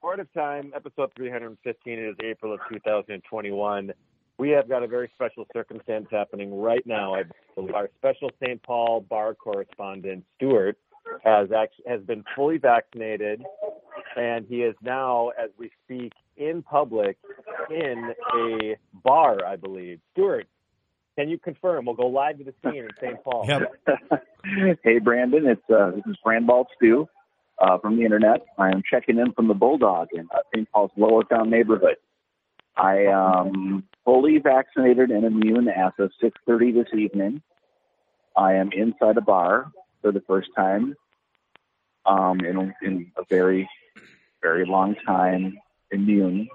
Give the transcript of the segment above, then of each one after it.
Part of Time, episode 315. It is April of 2021. We have got a very special circumstance happening right now. Our special St. Paul bar correspondent, Stuart, has actually, has been fully vaccinated, and he is now, as we speak, in public in a bar, I believe. Stuart, can you confirm? We'll go live to the scene in St. Paul. Yep. hey, Brandon. It's uh, this is Brandball Stu uh, from the internet. I am checking in from the Bulldog in uh, St. Paul's Lowertown neighborhood. I am fully vaccinated and immune as of 6:30 this evening. I am inside a bar for the first time um, in, in a very, very long time, immune,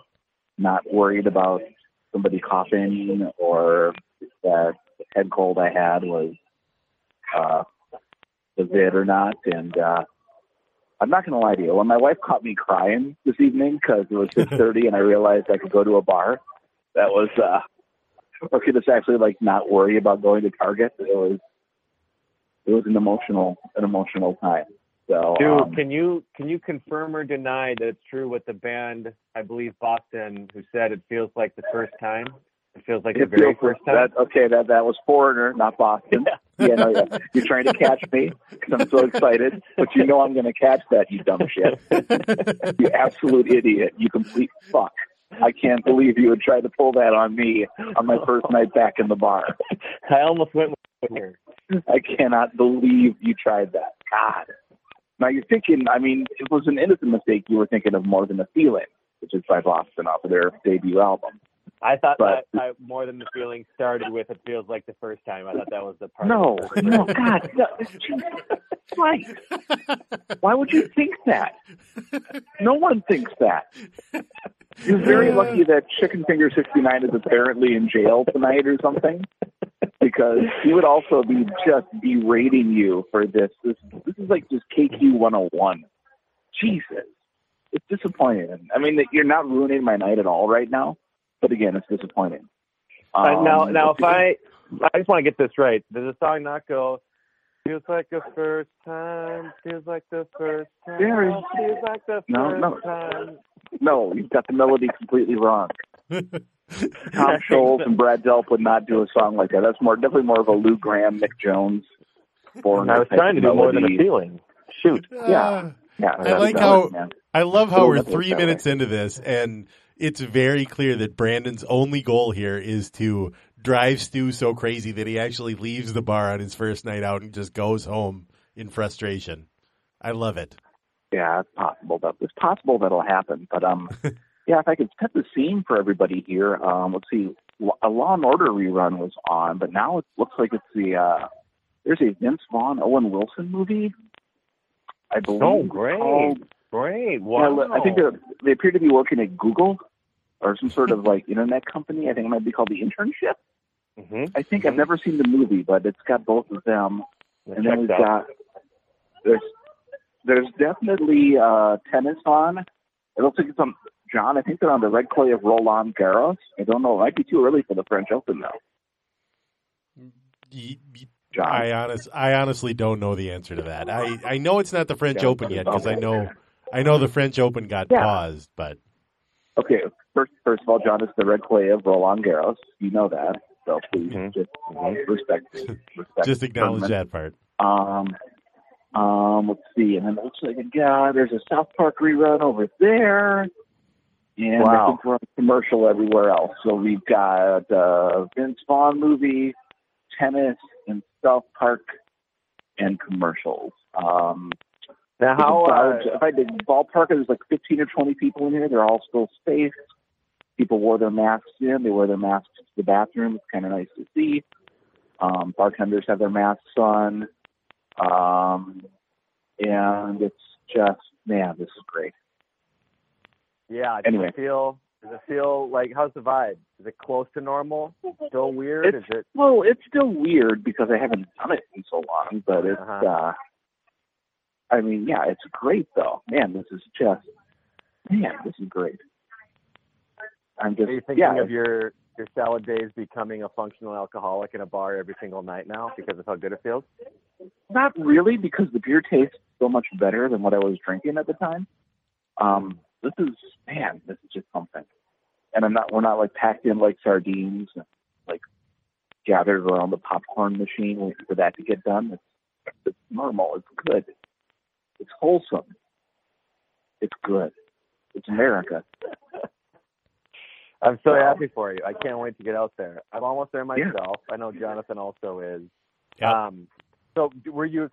not worried about somebody coughing or that head cold I had was uh, was it or not. And uh, I'm not going to lie to you. When my wife caught me crying this evening because it was 6:30 and I realized I could go to a bar, that was uh, or could just actually like not worry about going to Target. It was it was an emotional an emotional time. So, Stu, um, can you can you confirm or deny that it's true with the band? I believe Boston, who said it feels like the first time. It feels like the it very first time. That, okay, that that was foreigner, not Boston. Yeah, no, yeah. You're trying to catch me because I'm so excited, but you know I'm going to catch that. You dumb shit. you absolute idiot. You complete fuck. I can't believe you would try to pull that on me on my first night back in the bar. I almost went with here. I cannot believe you tried that. God. Now you're thinking, I mean, it was an innocent mistake. You were thinking of More Than a Feeling, which is by Boston off of their debut album. I thought But- that I, more than the feeling started with it feels like the first time. I thought that was the part. No, the no, God, no. Christ. Why would you think that? No one thinks that. You're very lucky that Chicken Finger 69 is apparently in jail tonight or something, because he would also be just berating you for this. This, this is like just KQ 101. Jesus. It's disappointing. I mean, that you're not ruining my night at all right now, but again, it's disappointing. Uh, now, Um, now, if I, I just want to get this right. Does the song not go? Feels like the first time. Feels like the first time. Very- Feels like the No, first no. time. No, you've got the melody completely wrong. Tom Scholz and Brad Delp would not do a song like that. That's more definitely more of a Lou Gramm, Mick Jones. Foreigner I was trying to do more than a feeling. Shoot. Yeah. Yeah, I like how man. I love how we're three minutes way. into this, and it's very clear that Brandon's only goal here is to drive Stu so crazy that he actually leaves the bar on his first night out and just goes home in frustration. I love it. Yeah, it's possible that it's possible that'll happen. But um, yeah, if I could set the scene for everybody here, um, let's see. A Law and Order rerun was on, but now it looks like it's the uh, there's a Vince Vaughn Owen Wilson movie. I believe. Oh, great. called Great. Yeah, Wow. I think they're, appear to be working at Google or some sort of like internet company. I think it might be called the Internship. Mhm. I think I've never seen the movie, but it's got both of them. Check and then we've that. got there's there's definitely uh, tennis on. It looks like it's on John. I think they're on the red clay of Roland Garros. I don't know. It might be too early for the French Open though. Y- y- John. I honest, I honestly don't know the answer to that. I, I know it's not the French Yeah. Open yet because I know, I know the French Open got Yeah. paused, but Okay, first first of all, John, it's the red clay of Roland Garros. You know that, so please Mhm. just respect respect. just acknowledge that part. Um, Um, let's see, and then it looks like yeah, there's a South Park rerun over there, and I think we're on commercial everywhere else. So we've got uh, Vince Vaughn movie, tennis, and South Park, and commercials. Um, Now, How? Uh, if I did ballpark, there's like 15 or 20 people in here. They're all still spaced. People wore their masks in. They wear their masks to the bathroom. It's kind of nice to see. Um, bartenders have their masks on. Um, and it's just, man, this is great. yeah. Does anyway. it feel? Does it feel like? How's the vibe? Is it close to normal? Still weird? It's, Is it? well, it's still weird because I haven't done it in so long, but it's, Uh-huh. uh, I mean, yeah, it's great though. Man, this is just, man, this is great. I'm just, Are you thinking yeah, of your your salad days becoming a functional alcoholic in a bar every single night now because of how good it feels? Not really, because the beer tastes so much better than what I was drinking at the time. Um, this is man, this is just something. And I'm not we're not like packed in like sardines and like gathered around the popcorn machine waiting for that to get done. It's it's normal, it's good. It's wholesome. It's good. It's America. I'm so happy for you. I can't wait to get out there. I'm almost there Yeah. myself. I know Jonathan also is. Yep. Um, so were you?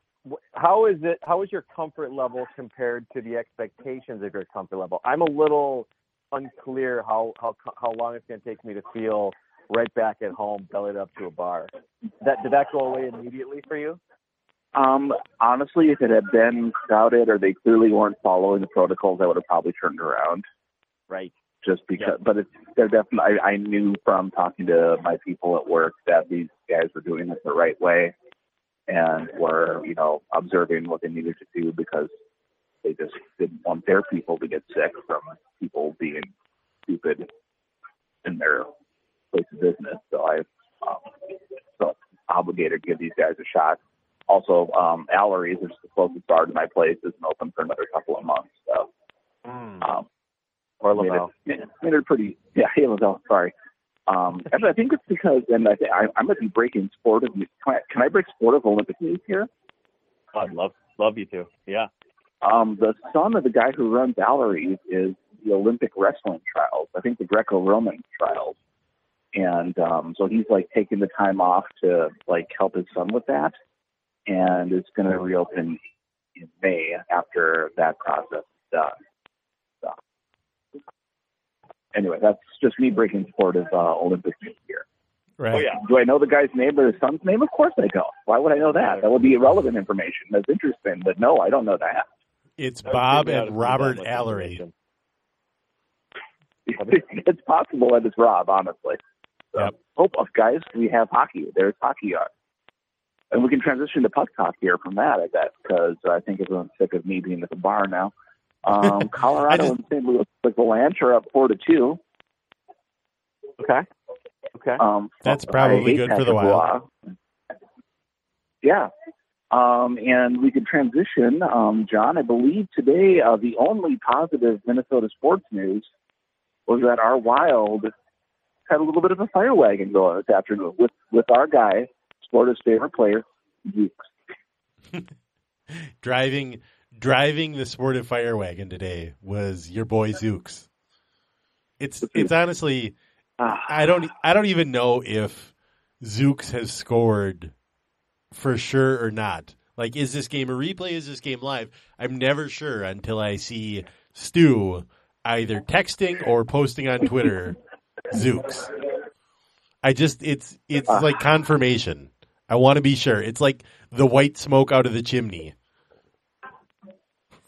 How is it? How is your comfort level compared to the expectations of your comfort level? I'm a little unclear how how how long it's going to take me to feel right back at home, bellied up to a bar. That did that go away immediately for you? Um, honestly, if it had been crowded or they clearly weren't following the protocols, I would have probably turned around. Right. just because. But it's they're definitely. I, I knew from talking to my people at work that these guys were doing it the right way, and were you know observing what they needed to do because they just didn't want their people to get sick from people being stupid in their place of business. So I um, felt obligated to give these guys a shot. Also, um, Allery's, which is the closest bar to my place, isn't open for another couple of months. So um, Or made it, made it pretty. Yeah, hey, Lavelle. Sorry. Um, actually, I think it's because, and I, I, I might be breaking sport of. Can I, can I break sport of Olympic news here? I'd love love you to. Yeah. Um, the son of the guy who runs Allery's is the Olympic wrestling trials. I think the Greco-Roman trials, and um, so he's like taking the time off to like help his son with that, and it's going to reopen in May after that process is done. So, anyway, that's just me breaking sport of uh, Olympic news here. Right. Oh yeah. Do I know the guy's name or his son's name? Of course I don't. Why would I know that? That would be irrelevant information. That's interesting, but no, I don't know that. It's That Bob take me out and Robert some Allery. it's possible that it's Rob, honestly. So, Yep. Hope of guys, we have hockey. There's hockey on. And we can transition to puck talk here from that, I bet, because I think everyone's sick of me being at the bar now. Um, Colorado just- and St. Louis Avalanche are up four to two. Okay. Okay. Um, That's probably good for the Patrick Wild. Yeah. Um, and we could transition, um, John. I believe today uh, the only positive Minnesota sports news was that our Wild had a little bit of a fire wagon going this afternoon with with our guy, Florida's favorite player, Dukes. driving driving the sportive fire wagon today was your boy Zooks. It's it's honestly Ah, I don't I don't even know if Zooks has scored for sure or not. Like is this game a replay? Is this game live? I'm never sure until I see Stu either texting or posting on Twitter Zooks. I just it's it's Ah. like confirmation. I want to be sure. It's like the white smoke out of the chimney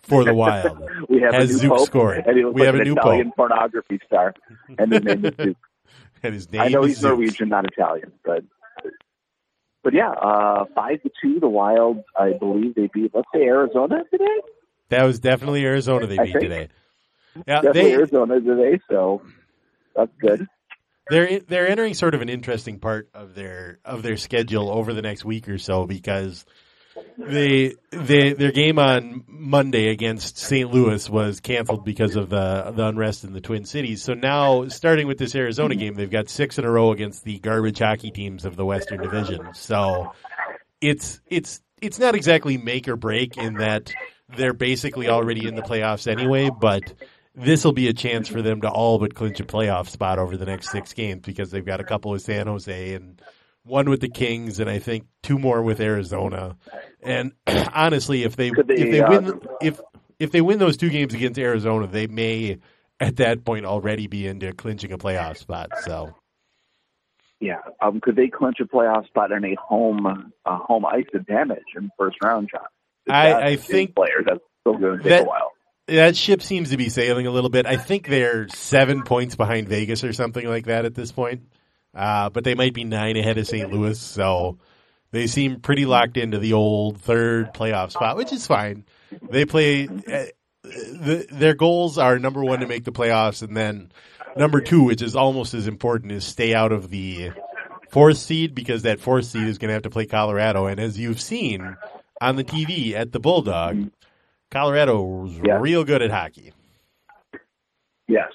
for the wild. we have Has a new Zook pope, scored? and he looks We like have an a new Italian pope. pornography star, and his name is Duke. And his name I know is he's Zooks. Norwegian, not Italian, but but yeah, uh, five to two. The Wild, I believe they beat. Let's say Arizona today. That was definitely Arizona they I beat think. today. Yeah, Definitely they Arizona today, so that's good. They're they're entering sort of an interesting part of their of their schedule over the next week or so because they they their game on Monday against St. Louis was canceled because of the the unrest in the Twin Cities. So now starting with this Arizona game, they've got six in a row against the garbage hockey teams of the Western Division. So it's it's it's not exactly make or break in that they're basically already in the playoffs anyway, but this will be a chance for them to all but clinch a playoff spot over the next six games because they've got a couple with San Jose and one with the Kings and I think two more with Arizona. And honestly, if they, they, if they uh, win if if they win those two games against Arizona, they may at that point already be into clinching a playoff spot. So Yeah. Um, could they clinch a playoff spot in a home uh, home ice advantage in first round, John? I- I a think player that's still going to take that- a while. That ship seems to be sailing a little bit. I think they're seven points behind Vegas or something like that at this point. Uh, but they might be nine ahead of St. Louis, so they seem pretty locked into the old third playoff spot, which is fine. They play. Uh, the, their goals are number one to make the playoffs, and then number two, which is almost as important, is stay out of the fourth seed because that fourth seed is going to have to play Colorado. And as you've seen on the TV at the Bulldog, Colorado's Yeah. real good at hockey. Yes.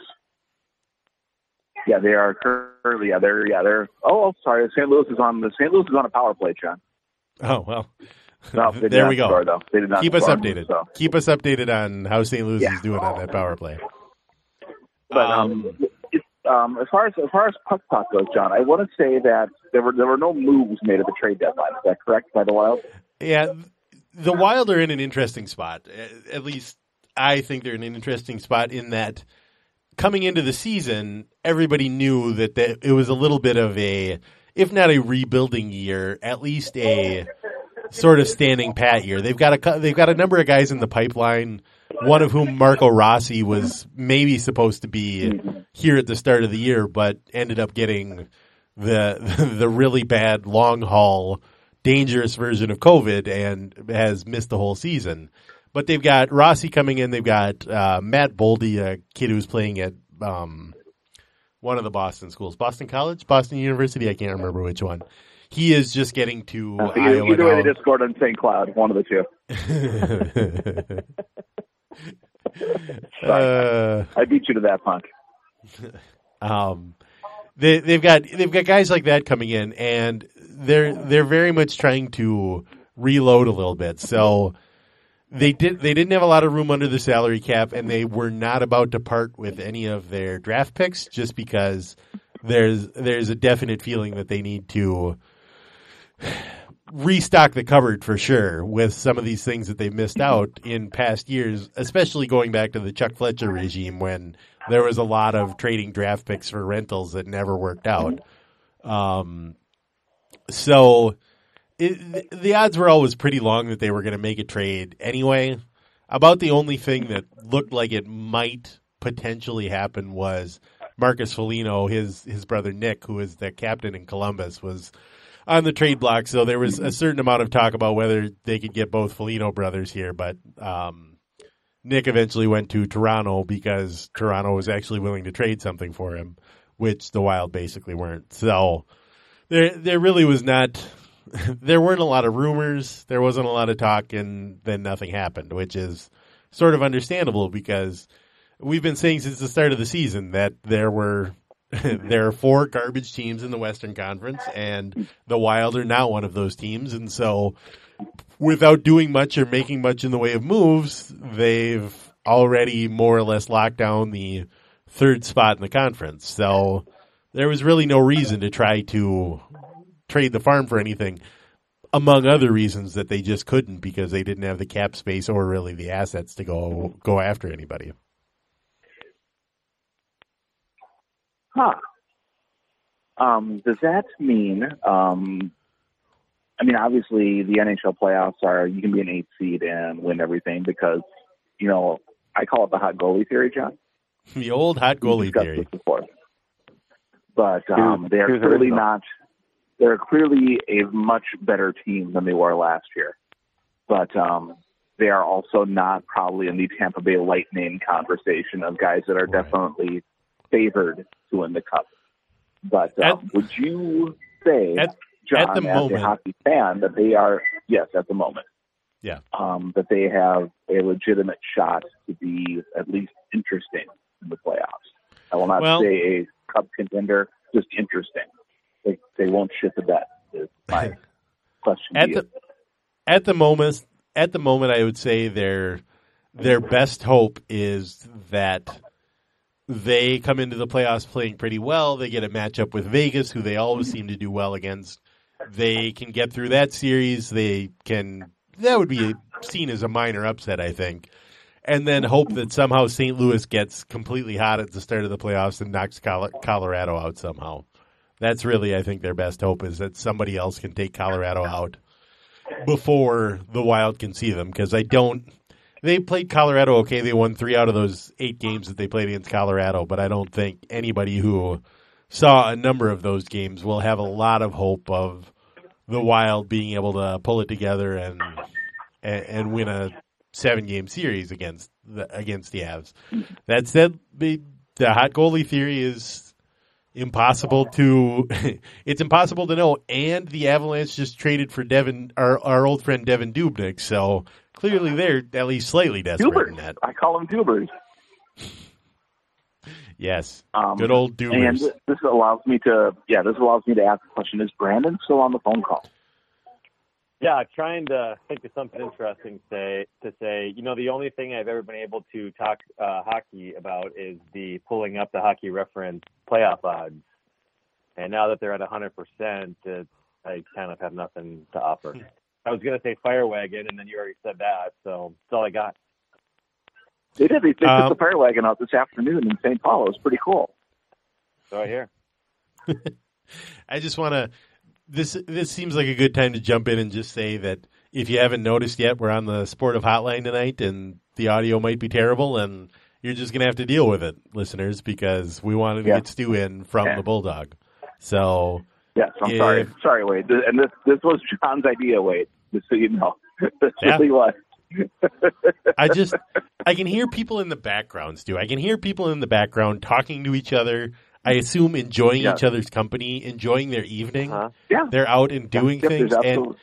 Yeah, they are currently. Yeah, they're. Yeah, they're. Oh, sorry. St. Louis is on the. St. Louis is on a power play, John. Oh well, No, there we go. Score, though. They did not Keep us updated. So. Keep us updated on how St. Louis Yeah. is doing on that power play. But um, it, um, as far as as far as puck talk goes, John, I want to say that there were there were no moves made at the trade deadline. Is that correct by the Wild? Yeah, the Wild are in an interesting spot. At least I think they're in an interesting spot in that coming into the season, everybody knew that it was a little bit of a, if not a rebuilding year, at least a sort of standing pat year. They've got a they've got a number of guys in the pipeline. One of whom Marco Rossi was maybe supposed to be here at the start of the year, but ended up getting the the really bad long haul dangerous version of COVID and has missed the whole season. But they've got Rossi coming in. They've got uh, Matt Boldy, a kid who's playing at um, one of the Boston schools, Boston College, Boston University. I can't remember which one. He is just getting to Either, Iowa either way, they now. just scored on St. Cloud. One of the two. uh, I beat you to that punk. Um, they they've got they've got guys like that coming in, and they're they're very much trying to reload a little bit. So they did they didn't have a lot of room under the salary cap, and they were not about to part with any of their draft picks just because there's there's a definite feeling that they need to restock the cupboard for sure with some of these things that they've missed out in past years, especially going back to the Chuck Fletcher regime when there was a lot of trading draft picks for rentals that never worked out. Um, so it, the odds were always pretty long that they were going to make a trade anyway. About the only thing that looked like it might potentially happen was Marcus Foligno, his his brother Nick, who is the captain in Columbus, was on the trade block. So there was a certain amount of talk about whether they could get both Foligno brothers here, but um, Nick eventually went to Toronto because Toronto was actually willing to trade something for him, which the Wild basically weren't. So there there really was not there weren't a lot of rumors, there wasn't a lot of talk and then nothing happened, which is sort of understandable because we've been saying since the start of the season that there were there are four garbage teams in the Western Conference and the Wild are now one of those teams and so without doing much or making much in the way of moves, they've already more or less locked down the third spot in the conference. So there was really no reason to try to trade the farm for anything, among other reasons that they just couldn't because they didn't have the cap space or really the assets to go go after anybody. Huh. Um, does that mean? Um, I mean, obviously, the NHL playoffs are you can be an eight seed and win everything because you know I call it the hot goalie theory, John. The old hot goalie theory. this before. But um, they are who's clearly not. They're clearly a much better team than they were last year. But um, they are also not probably in the Tampa Bay Lightning conversation of guys that are Right. definitely favored to win the cup. But um, At- would you say, at- John, at the moment- a hockey fan, that they are yes at the moment? Yeah. Um, that they have a legitimate shot to be at least interesting in the playoffs. I will not Well- say a cup contender, just interesting. They they won't shit the bed. Is my question At the at the moment, at the moment, I would say their their best hope is that they come into the playoffs playing pretty well. They get a matchup with Vegas, who they always seem to do well against. They can get through that series. They can. That would be seen as a minor upset, I think. And then hope that somehow St. Louis gets completely hot at the start of the playoffs and knocks Colorado out somehow. That's really, I think, their best hope is that somebody else can take Colorado out before the Wild can see them. Because I don't. They played Colorado okay. They won three out of those eight games that they played against Colorado, but I don't think anybody who saw a number of those games will have a lot of hope of the Wild being able to pull it together and and, and win a seven game series against the against the Avs. That said, the, the hot goalie theory is impossible to it's impossible to know. And the Avalanche just traded for Devin our our old friend Devan Dubnyk, so clearly they're at least slightly desperate Dubers. in that. I call them Dubers. Yes, Um, good old And this allows me to, yeah, this allows me to ask the question: Is Brandon still on the phone call? Yeah, trying to think of something interesting to say. To say, you know, the only thing I've ever been able to talk uh, hockey about is the pulling up the hockey reference playoff odds. And now that they're at 100%, uh, I kind of have nothing to offer. I was going to say fire wagon, and then you already said that, so that's all I got. They did. They, they Um, took the fire wagon out this afternoon in St. Paul. It was pretty cool. So I hear. I just want to. This this seems like a good time to jump in and just say that if you haven't noticed yet, we're on the Sportive Hotline tonight, and the audio might be terrible, and you're just gonna have to deal with it, listeners, because we wanted to Yeah. get Stu in from Yeah. the Bulldog. So Yes, I'm If- sorry. Sorry, Wade. And this this was John's idea, Wade. Just so you know, this Yeah. really was. I just I can hear people in the background, Stu. I can hear people in the background talking to each other. I assume enjoying Yeah. each other's company, enjoying their evening. Uh-huh. Yeah. They're out and doing Yep, there's things, and absolute-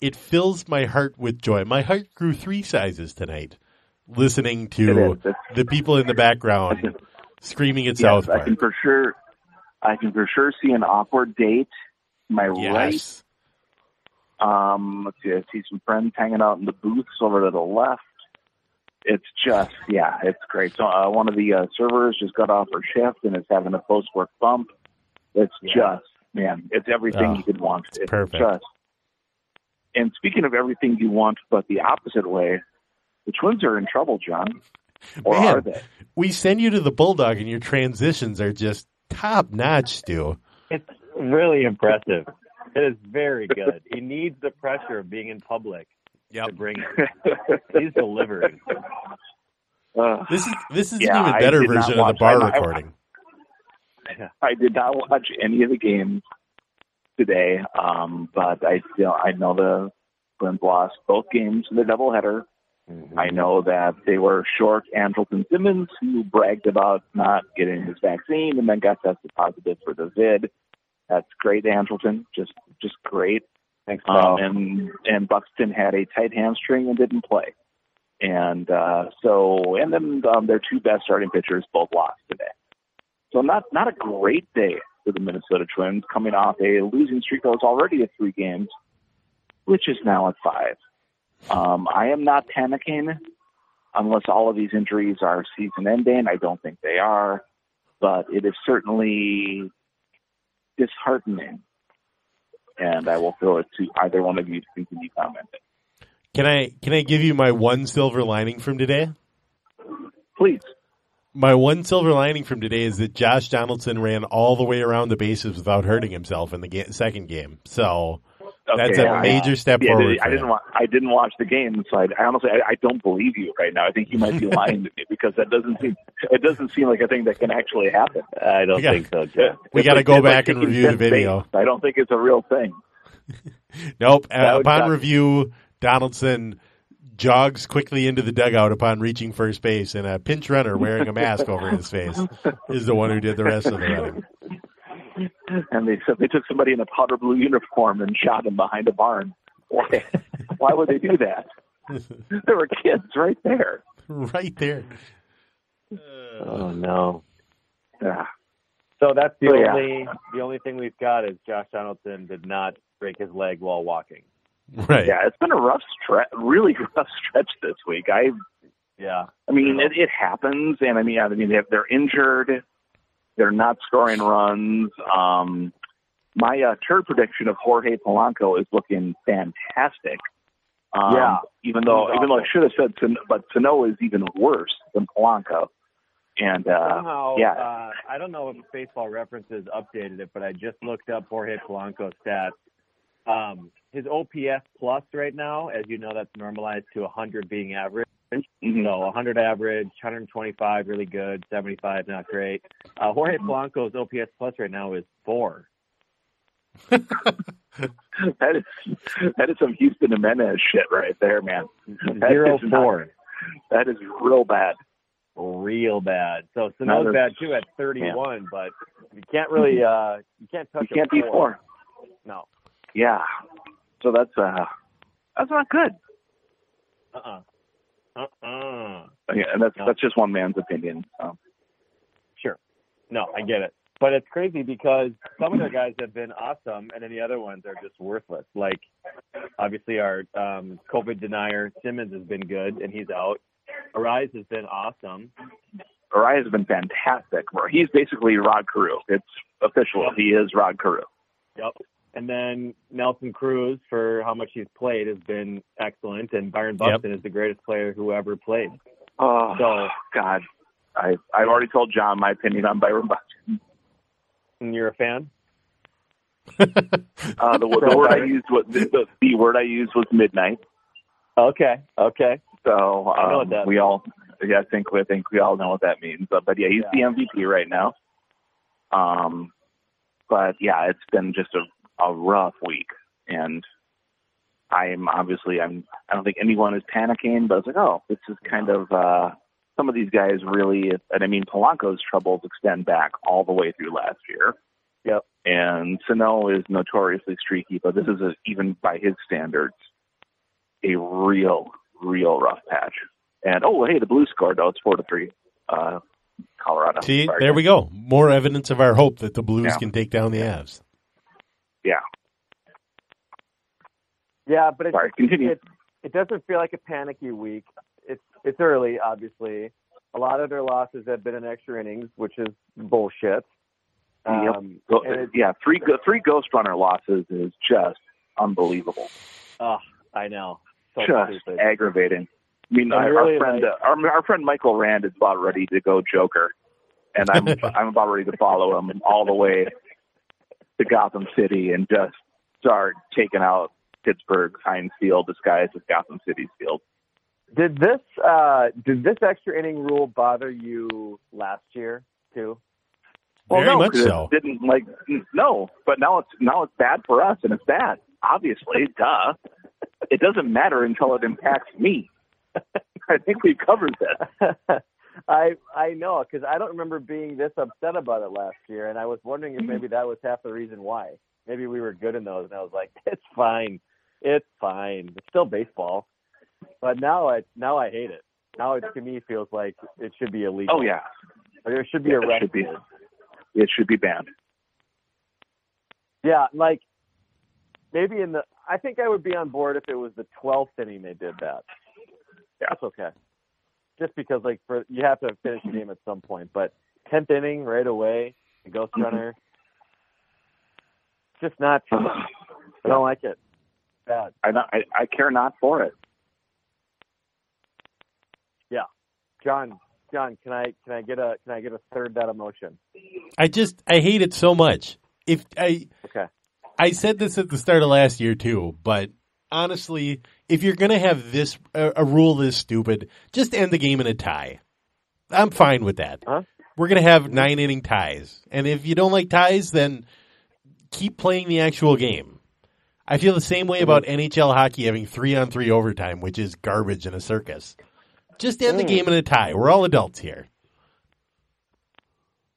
it fills my heart with joy. My heart grew three sizes tonight listening to is. The people in the background screaming at yes, South I can for sure. I can for sure see an awkward date. My right. Yes. Um, let's see. I see some friends hanging out in the booths over to the left. It's just, yeah, it's great. So uh, one of the uh, servers just got off her shift and is having a post-work bump. It's just, man, it's everything Oh, you could want. It's perfect. just. And speaking of everything you want, but the opposite way, the Twins are in trouble, John. Or Man. are they? We send you to the Bulldog, and your transitions are just top notch, Stu. It's really impressive. It is very good. He needs the pressure of being in public to bring it. He's delivering. Uh, This is this is Yeah, an even better did not version of the bar I- I- recording. I did not watch any of the games today, um, but I still I know the Twins lost both games in the doubleheader. I know that they were short Andrelton Simmons, who bragged about not getting his vaccine and then got tested positive for the vid. That's great, Andrelton. Just just great. Thanks, Um, and and Buxton had a tight hamstring and didn't play. And uh, so, and then um, their two best starting pitchers both lost today. So not not a great day for the Minnesota Twins, coming off a losing streak that was already at three games, which is now at five. Um, I am not panicking unless all of these injuries are season ending. I don't think they are, but it is certainly disheartening. And I will throw it to either one of you to continue commenting. Can I can I give you my one silver lining from today? Please. My one silver lining from today is that Josh Donaldson ran all the way around the bases without hurting himself in the ga- second game. So that's a a I- major step Yeah, forward. I didn't. him. Wa- I didn't watch the game, so I, I honestly I, I don't believe you right now. I think you might be lying to me because that doesn't seem. It doesn't seem like a thing that can actually happen. I don't We got- think so, Jeff. We got to like- go it's like back and review the video. base. I don't think it's a real thing. Nope. That Uh, upon suck. review, Donaldson jogs quickly into the dugout upon reaching first base, and a pinch runner wearing a mask over his face is the one who did the rest of the running. And they said they took somebody in a powder blue uniform and shot him behind a barn. Why? Why would they do that? There were kids right there. Right there. Oh no. Yeah. So that's the So, yeah. only the only thing we've got is Josh Donaldson did not break his leg while walking. Right. Yeah, it's been a rough stretch, really rough stretch this week. I, Yeah. I mean, it, it happens, and I mean, I mean, they're injured, they're not scoring runs. Um, my uh, turd prediction of Jorge Polanco is looking fantastic. Um, Yeah. even though He's even though I should have said, San- but Sano is even worse than Polanco. And uh, Somehow, yeah, uh, I don't know if Baseball References updated it, but I just looked up Jorge Polanco's stats. Um, his OPS plus right now, as you know, that's normalized to 100 being average. So 100 average, 125 really good, 75 not great. Uh, Jorge Polanco's OPS plus right now is four. that is that is some Houston Jimenez shit right there, man. That Zero is not- four. That is real bad. Real bad. So Sano's Another- bad too at 31, but you can't really, uh, you can't touch You can't beat four. No. Yeah. So that's uh that's not good. Uh-uh. Uh-uh. Yeah, and that's No. that's just one man's opinion. So. Sure. No, I get it. But it's crazy because some of their guys have been awesome, and then the other ones are just worthless. Like, obviously, our um, COVID denier Simmons has been good, and he's out. Arraez has been awesome. Arraez has been fantastic. He's basically Rod Carew. It's official. He is Rod Carew. Yep. And then Nelson Cruz, for how much he's played, has been excellent. And Byron Yep. Buxton is the greatest player who ever played. Oh So- God. I I've already told John my opinion on Byron Buxton. And you're a fan? Uh, the, the word I used was the, the, the word I used was midnight. Okay. Okay. So I know um, what that we all, yeah, I think I think we all know what that means. But, but yeah, he's Yeah. the MVP right now. Um, but yeah, it's been just a, a rough week, and I'm obviously I'm I don't think anyone is panicking, but it's like, oh, this is kind of uh, some of these guys really, and I mean Polanco's troubles extend back all the way through last year. Yep. And Sano is notoriously streaky, but this is a, even by his standards a real, real rough patch. And oh, hey, the Blues scored. though. it's four to three. Uh, Colorado. See, there we go. More evidence of our hope that the Blues Yeah. can take down the Avs. Yeah. Yeah, but it's, Sorry. Continue. it, it doesn't feel like a panicky week. It's it's early, obviously. A lot of their losses have been in extra innings, which is bullshit. Yep. Um, it, yeah, three three Ghost Runner losses is just unbelievable. oh, I know. So just stupid. aggravating. I mean, our, really, our friend, like- uh, our, our friend Michael Rand is about ready to go Joker, and I'm I'm about ready to follow him all the way to Gotham City and just start taking out Pittsburgh's Heinz Field disguised as Gotham City's field. Did this uh, did this extra inning rule bother you last year too? Very no, much 'cause it so. Didn't like no, but now it's now it's bad for us, and it's bad. Obviously, duh. It doesn't matter until it impacts me. I think we covered this. I I know because I don't remember being this upset about it last year, and I was wondering if maybe that was half the reason why. Maybe we were good in those, and I was like, it's fine, it's fine. It's still baseball, but now I now I hate it. Now it to me feels like it should be illegal. Oh yeah, or it should be Yeah, it should be. it should be banned. Yeah, like maybe in the. I think I would be on board if it was the twelfth inning they did that. Yeah. That's okay. Just because, like, for you have to finish the game at some point, but tenth inning right away, the ghost Mm-hmm. runner, just not. I don't like it. Bad. I, not, I I care not for it. Yeah, John, John, can I can I get a can I get a third that emotion? I just I hate it so much. If I Okay. I said this at the start of last year too, but honestly, if you're going to have this a, a rule this stupid, just end the game in a tie. I'm fine with that. Huh? We're going to have nine inning ties, and if you don't like ties, then keep playing the actual game. I feel the same way about NHL hockey having three on three overtime, which is garbage in a circus. Just end the Mm. game in a tie. We're all adults here.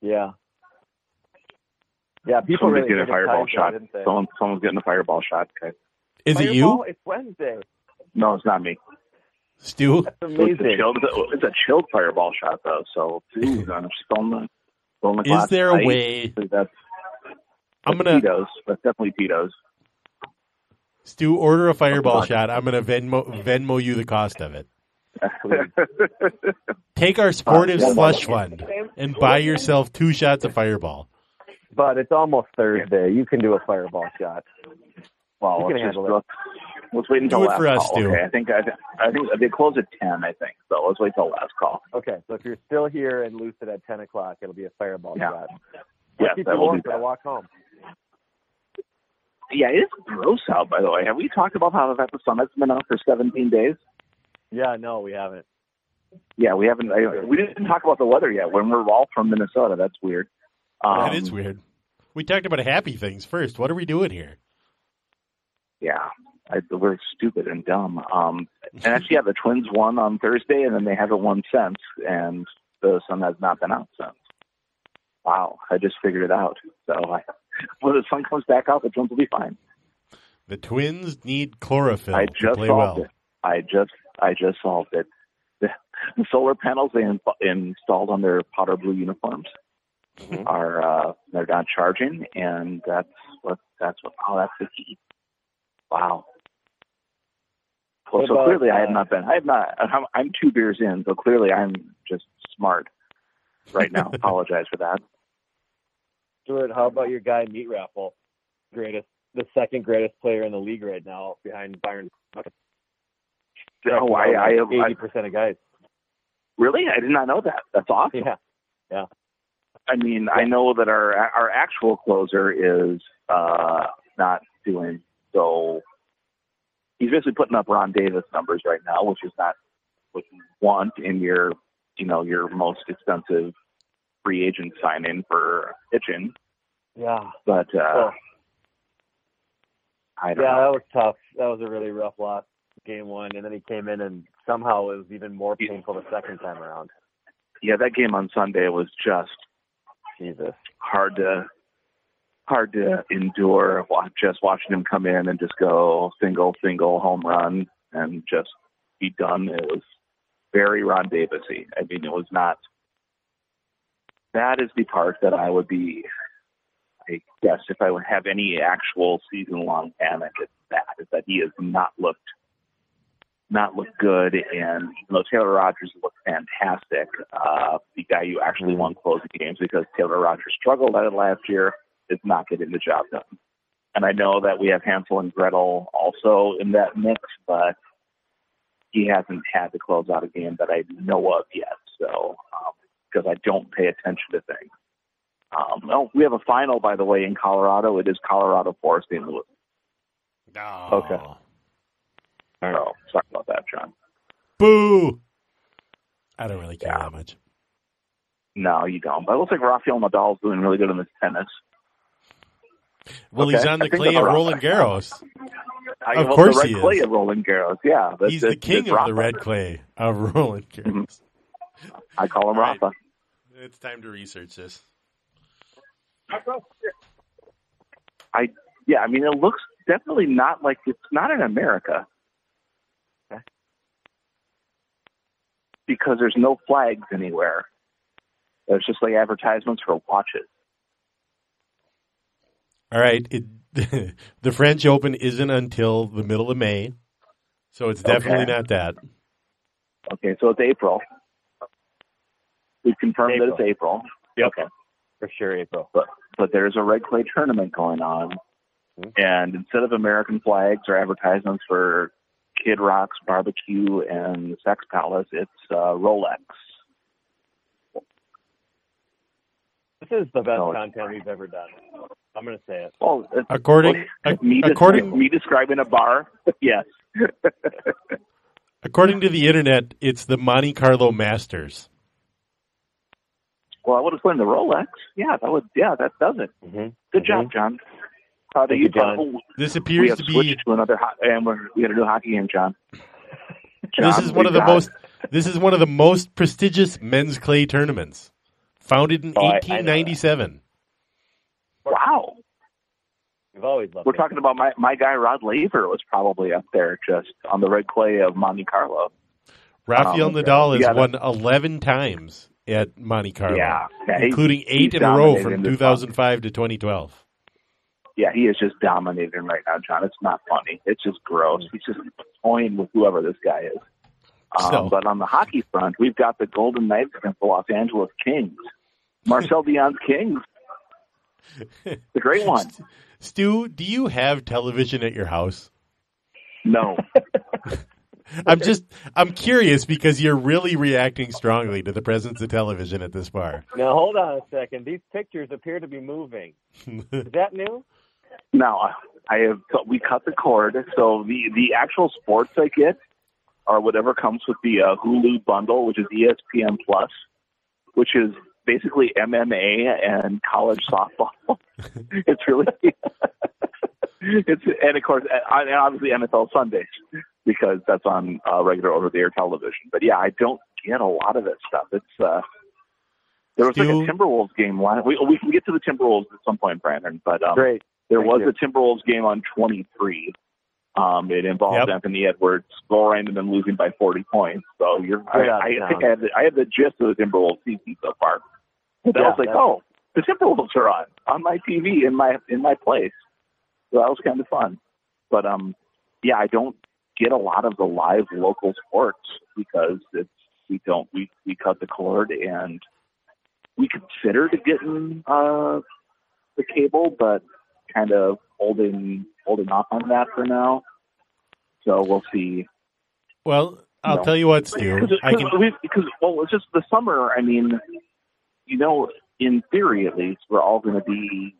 Yeah. Yeah, people Someone's really getting a fireball ties, though, shot. didn't they? Someone someone's getting a fireball shot. Okay. Is it you, It's Wednesday. No, it's not me. Stu? That's So it's amazing. a chilled. It's a chilled fireball shot though. So ooh, I'm just throwing the throwing the Is there a ice. way? That's I'm gonna Tito's. That's definitely Tito's. Stu, order a fireball shot. I'm going to Venmo, Venmo you the cost of it. Take our sportive slush fund and buy yourself two shots of fireball. But it's almost Thursday. You can do a fireball shot. well, You can just, handle it. Let's, let's wait until Do it last for us, call. Stu. Okay, I think I, I think they close at ten. I think so. Let's wait till last call. Okay, so if you're still here and lucid at 10 o'clock, it'll be a fireball Yeah. shot. Yes, Keep I you will warm do for the walk home. Yeah, it's gross out. By the way, have we talked about how that the summit's been out for 17 days? Yeah, no, we haven't. Yeah, we haven't. I, we didn't talk about the weather yet. When we're all from Minnesota, that's weird. Um, that is weird. We talked about happy things first. What are we doing here? Yeah, I, we're stupid and dumb. Um, and actually, yeah, the Twins won on Thursday, and then they haven't won since, and the sun has not been out since. Wow, I just figured it out. So I, when the sun comes back out, the Twins will be fine. The Twins need chlorophyll I to just play solved well. it. I just, I just solved it. The, the solar panels they in, installed on their powder blue uniforms Mhm. are uh, they're not charging, and that's what that's what. Oh, that's the key. Wow. Well, so about, clearly I have uh, not been. I have not. I'm, I'm two beers in, so clearly I'm just smart right now. Apologize for that. Stuart, how about your guy Meat Raffle? Greatest, the second greatest player in the league right now, behind Byron. Oh, I, I, I eighty percent of guys. really I did not know that. That's awesome. Yeah, yeah. I mean, I know that our our actual closer is uh, not doing so. He's basically putting up Ron Davis numbers right now, which is not what you want in your, you know, your most expensive free agent signing for pitching. yeah, But uh, Oh. I don't yeah. know. That was tough. That was a really rough loss, game one, and then he came in and somehow it was even more painful the second time around. Yeah, that game on Sunday was just Jesus. hard to hard to endure. Just watching him come in and just go single, single home run and just be done. It was very Ron Davisy. I mean, it was not. That is the part that I would be. I guess if I would have any actual season long panic, it's that is that he has not looked not looked good, and even though Taylor Rogers looked fantastic, uh, the guy you actually won closing games because Taylor Rogers struggled at it last year is not getting the job done. And I know that we have Hansel and Gretel also in that mix, but he hasn't had to close out a game that I know of yet. So, because I don't pay attention to things. Um, no, we have a final, by the way, in Colorado. It is Colorado for St. Louis. Oh. Okay. So, sorry about that, John. Boo. I don't really care Yeah. that much. No, you don't. But it looks like Rafael Nadal's doing really good in this tennis. Well, Okay. he's on the clay I'm of Roland Garros. I Of hope course the red he is. clay of Roland Garros. Yeah, that's, He's the that's- king that's of Rafa. the red clay of Roland Garros. Mm-hmm. I call him All right. Rafa. It's time to research this. I yeah, I mean it looks definitely not like it's not in America. Because there's no flags anywhere. There's just like advertisements for watches. All right. It, the French Open isn't until the middle of May, so it's definitely Okay. not that. Okay, so it's April. We've confirmed that it's April. Yep. Okay. For sure, April. But but there's a red clay tournament going on. Mhm. And instead of American flags or advertisements for Kid Rock's barbecue and the Sex Palace, it's uh, Rolex. This is the best No, content we've ever done. I'm going to say it. Well, it's, According me, ac- according me describing a bar, yes. according to the internet, it's the Monte Carlo Masters. Well, I would have explain the Rolex. Yeah, that would. Yeah, that does it. Mm-hmm. Good job, John. Proud of Thank you, you, John. John. This We appears have to be to another, ho- and we're, we got a new hockey game, John. this is one of the got- most this is one of the most prestigious men's clay tournaments. Founded in Oh, I- I 1897. Wow. We've always loved We're it. talking about my my guy Rod Laver was probably up there just on the red clay of Monte Carlo. Rafael Um, Nadal has yeah, won 11 times at Monte Carlo, Yeah, yeah, he- including eight he's in a row from 2005 to 2012. yeah, he is just dominating right now, John. It's not funny. It's just gross. He's just toying with whoever this guy is. Um, So- But on the hockey front, we've got the Golden Knights against the Los Angeles Kings. Marcel Dionne's Kings. The great one. Stu, do you have television at your house? No. I'm just I'm curious because you're really reacting strongly to the presence of television at this bar. Now hold on a second. These pictures appear to be moving. Is that new? No, I have we cut the cord, so the the actual sports I get are whatever comes with the uh, Hulu bundle, which is ESPN Plus, which is basically MMA and college softball. it's really it's and of course and obviously NFL Sundays because that's on uh, regular over the air television. But yeah, I don't get a lot of that stuff. It's uh there was like a Timberwolves game. last- We we can get to the Timberwolves at some point, Brandon. But um, Great. there Thank was you. a Timberwolves game on 23. Um, it involved Yep. Anthony Edwards scoring and then losing by 40 points. So you're, Right I, I think I have, the, I have the gist of the Timberwolves season so far. But I was like, that's- oh, the Timberwolves are on on my TV in my in my place. So that was kind of fun. But um, yeah, I don't get a lot of the live local sports because it's we don't we we cut the cord and we considered getting uh the cable, but kind of holding holding off on that for now. So we'll see. Well, I'll No. tell you what, Stu. Because I can because well, it's just the summer. I mean, you know, in theory at least, we're all going to be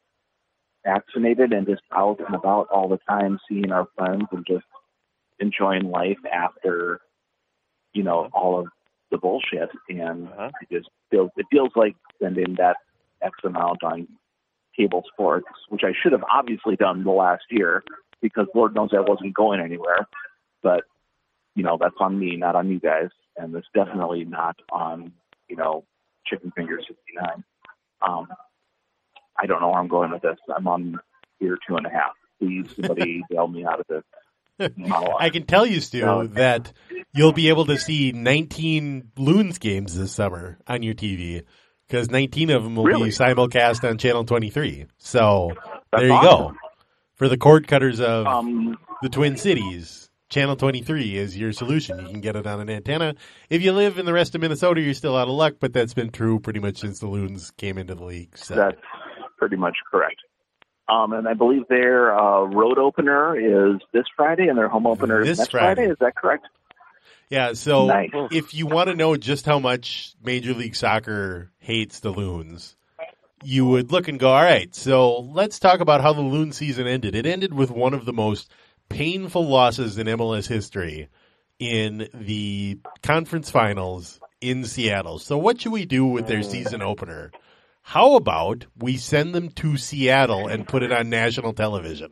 vaccinated and just out and about all the time, seeing our friends and just enjoying life after, you know, all of the bullshit. And Uh-huh. it just feels it feels like spending that X amount on cable sports, which I should have obviously done the last year because Lord knows I wasn't going anywhere. But you know, that's on me, not on you guys. And it's definitely not on, you know, Chicken Finger 69. Um, I don't know where I'm going with this. I'm on year two and a half. Please, somebody bail me out of this. I can tell you, Stu, No. that you'll be able to see 19 Loons games this summer on your TV because 19 of them will Really? be simulcast on Channel 23. So That's there you awesome. go. For the cord cutters of Um, the Twin Cities, Channel 23 is your solution. You can get it on an antenna. If you live in the rest of Minnesota, you're still out of luck, but that's been true pretty much since the Loons came into the league. So that's pretty much correct. Um, and I believe their uh, road opener is this Friday, and their home opener is This next Friday. Is that correct? Yeah, so Nice. if you want to know just how much Major League Soccer hates the Loons, you would look and go, all right, so let's talk about how the Loon season ended. It ended with one of the most painful losses in MLS history in the conference finals in Seattle. So what should we do with their hmm. season opener? How about we send them to Seattle and put it on national television?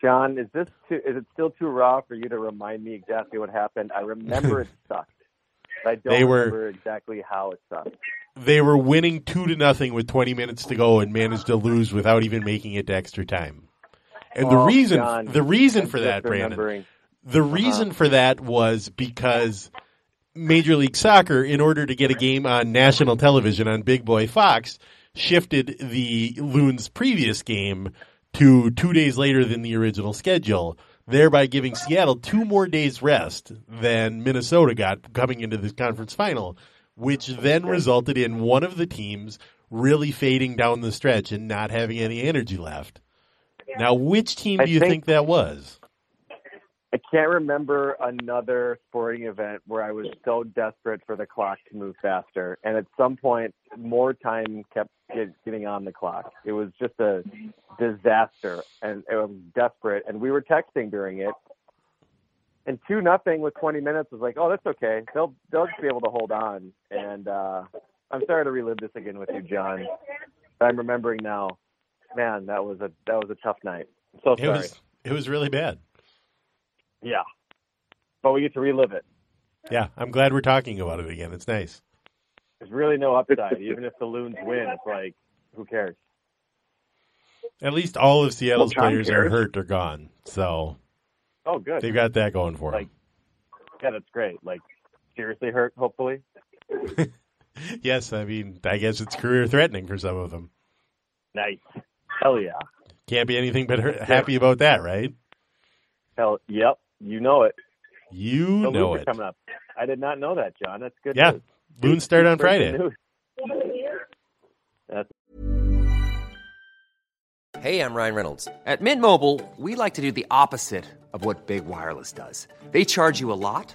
John, is this too, is it still too raw for you to remind me exactly what happened? I remember it sucked. But I don't They were- remember exactly how it sucked. they were winning two to nothing with 20 minutes to go and managed to lose without even making it to extra time. And the Oh, reason, John, the reason for that, Brandon, the reason for that was because Major League Soccer, in order to get a game on national television on Big Boy Fox, shifted the Loons' previous game to two days later than the original schedule, thereby giving Seattle two more days rest than Minnesota got coming into this conference final, which then resulted in one of the teams really fading down the stretch and not having any energy left. Now, which team do you think- think that was? I can't remember another sporting event where I was so desperate for the clock to move faster, and at some point, more time kept get- getting on the clock. It was just a disaster, and it was desperate. And we were texting during it, and two nothing with 20 minutes was like, oh, that's okay. They'll they'll just be able to hold on. And uh, I'm sorry to relive this again with you, John. I'm remembering now. Man, that was a that was a tough night. I'm so It sorry. was it was really bad. Yeah. But we get to relive it. Yeah, I'm glad we're talking about it again. It's nice. There's really no upside. Even if the Loons win, it's like, who cares? At least all of Seattle's Well, players are hurt or gone, so Oh, good. they've got that going for Like- Yeah, that's great. Like, seriously hurt, hopefully. yes, I mean, I guess it's career threatening for some of them. Nice. Hell yeah. Can't be anything but happy about that, right? Hell, yep, you know it. You The know Loons it. coming up. I did not know that, John. That's good. Yeah. news. Loons start on Friday. Hey, I'm Ryan Reynolds. At Mint Mobile, we like to do the opposite of what Big Wireless does. They charge you a lot,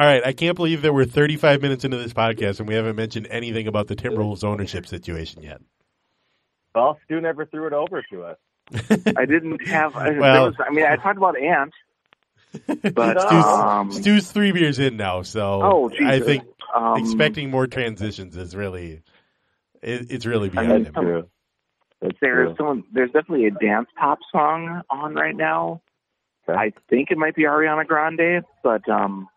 All right, I can't believe that we're 35 minutes into this podcast and we haven't mentioned anything about the Timberwolves ownership situation yet. Well, Stu never threw it over to us. I didn't have. I, Well- was, I mean, I talked about Ant, but Stu's, um, Stu's three beers in now, so Oh, I think um, expecting more transitions is really it, it's really I mean, him. True. That's There's true. someone. There's definitely a dance pop song on right now. Okay. I think it might be Ariana Grande, but um,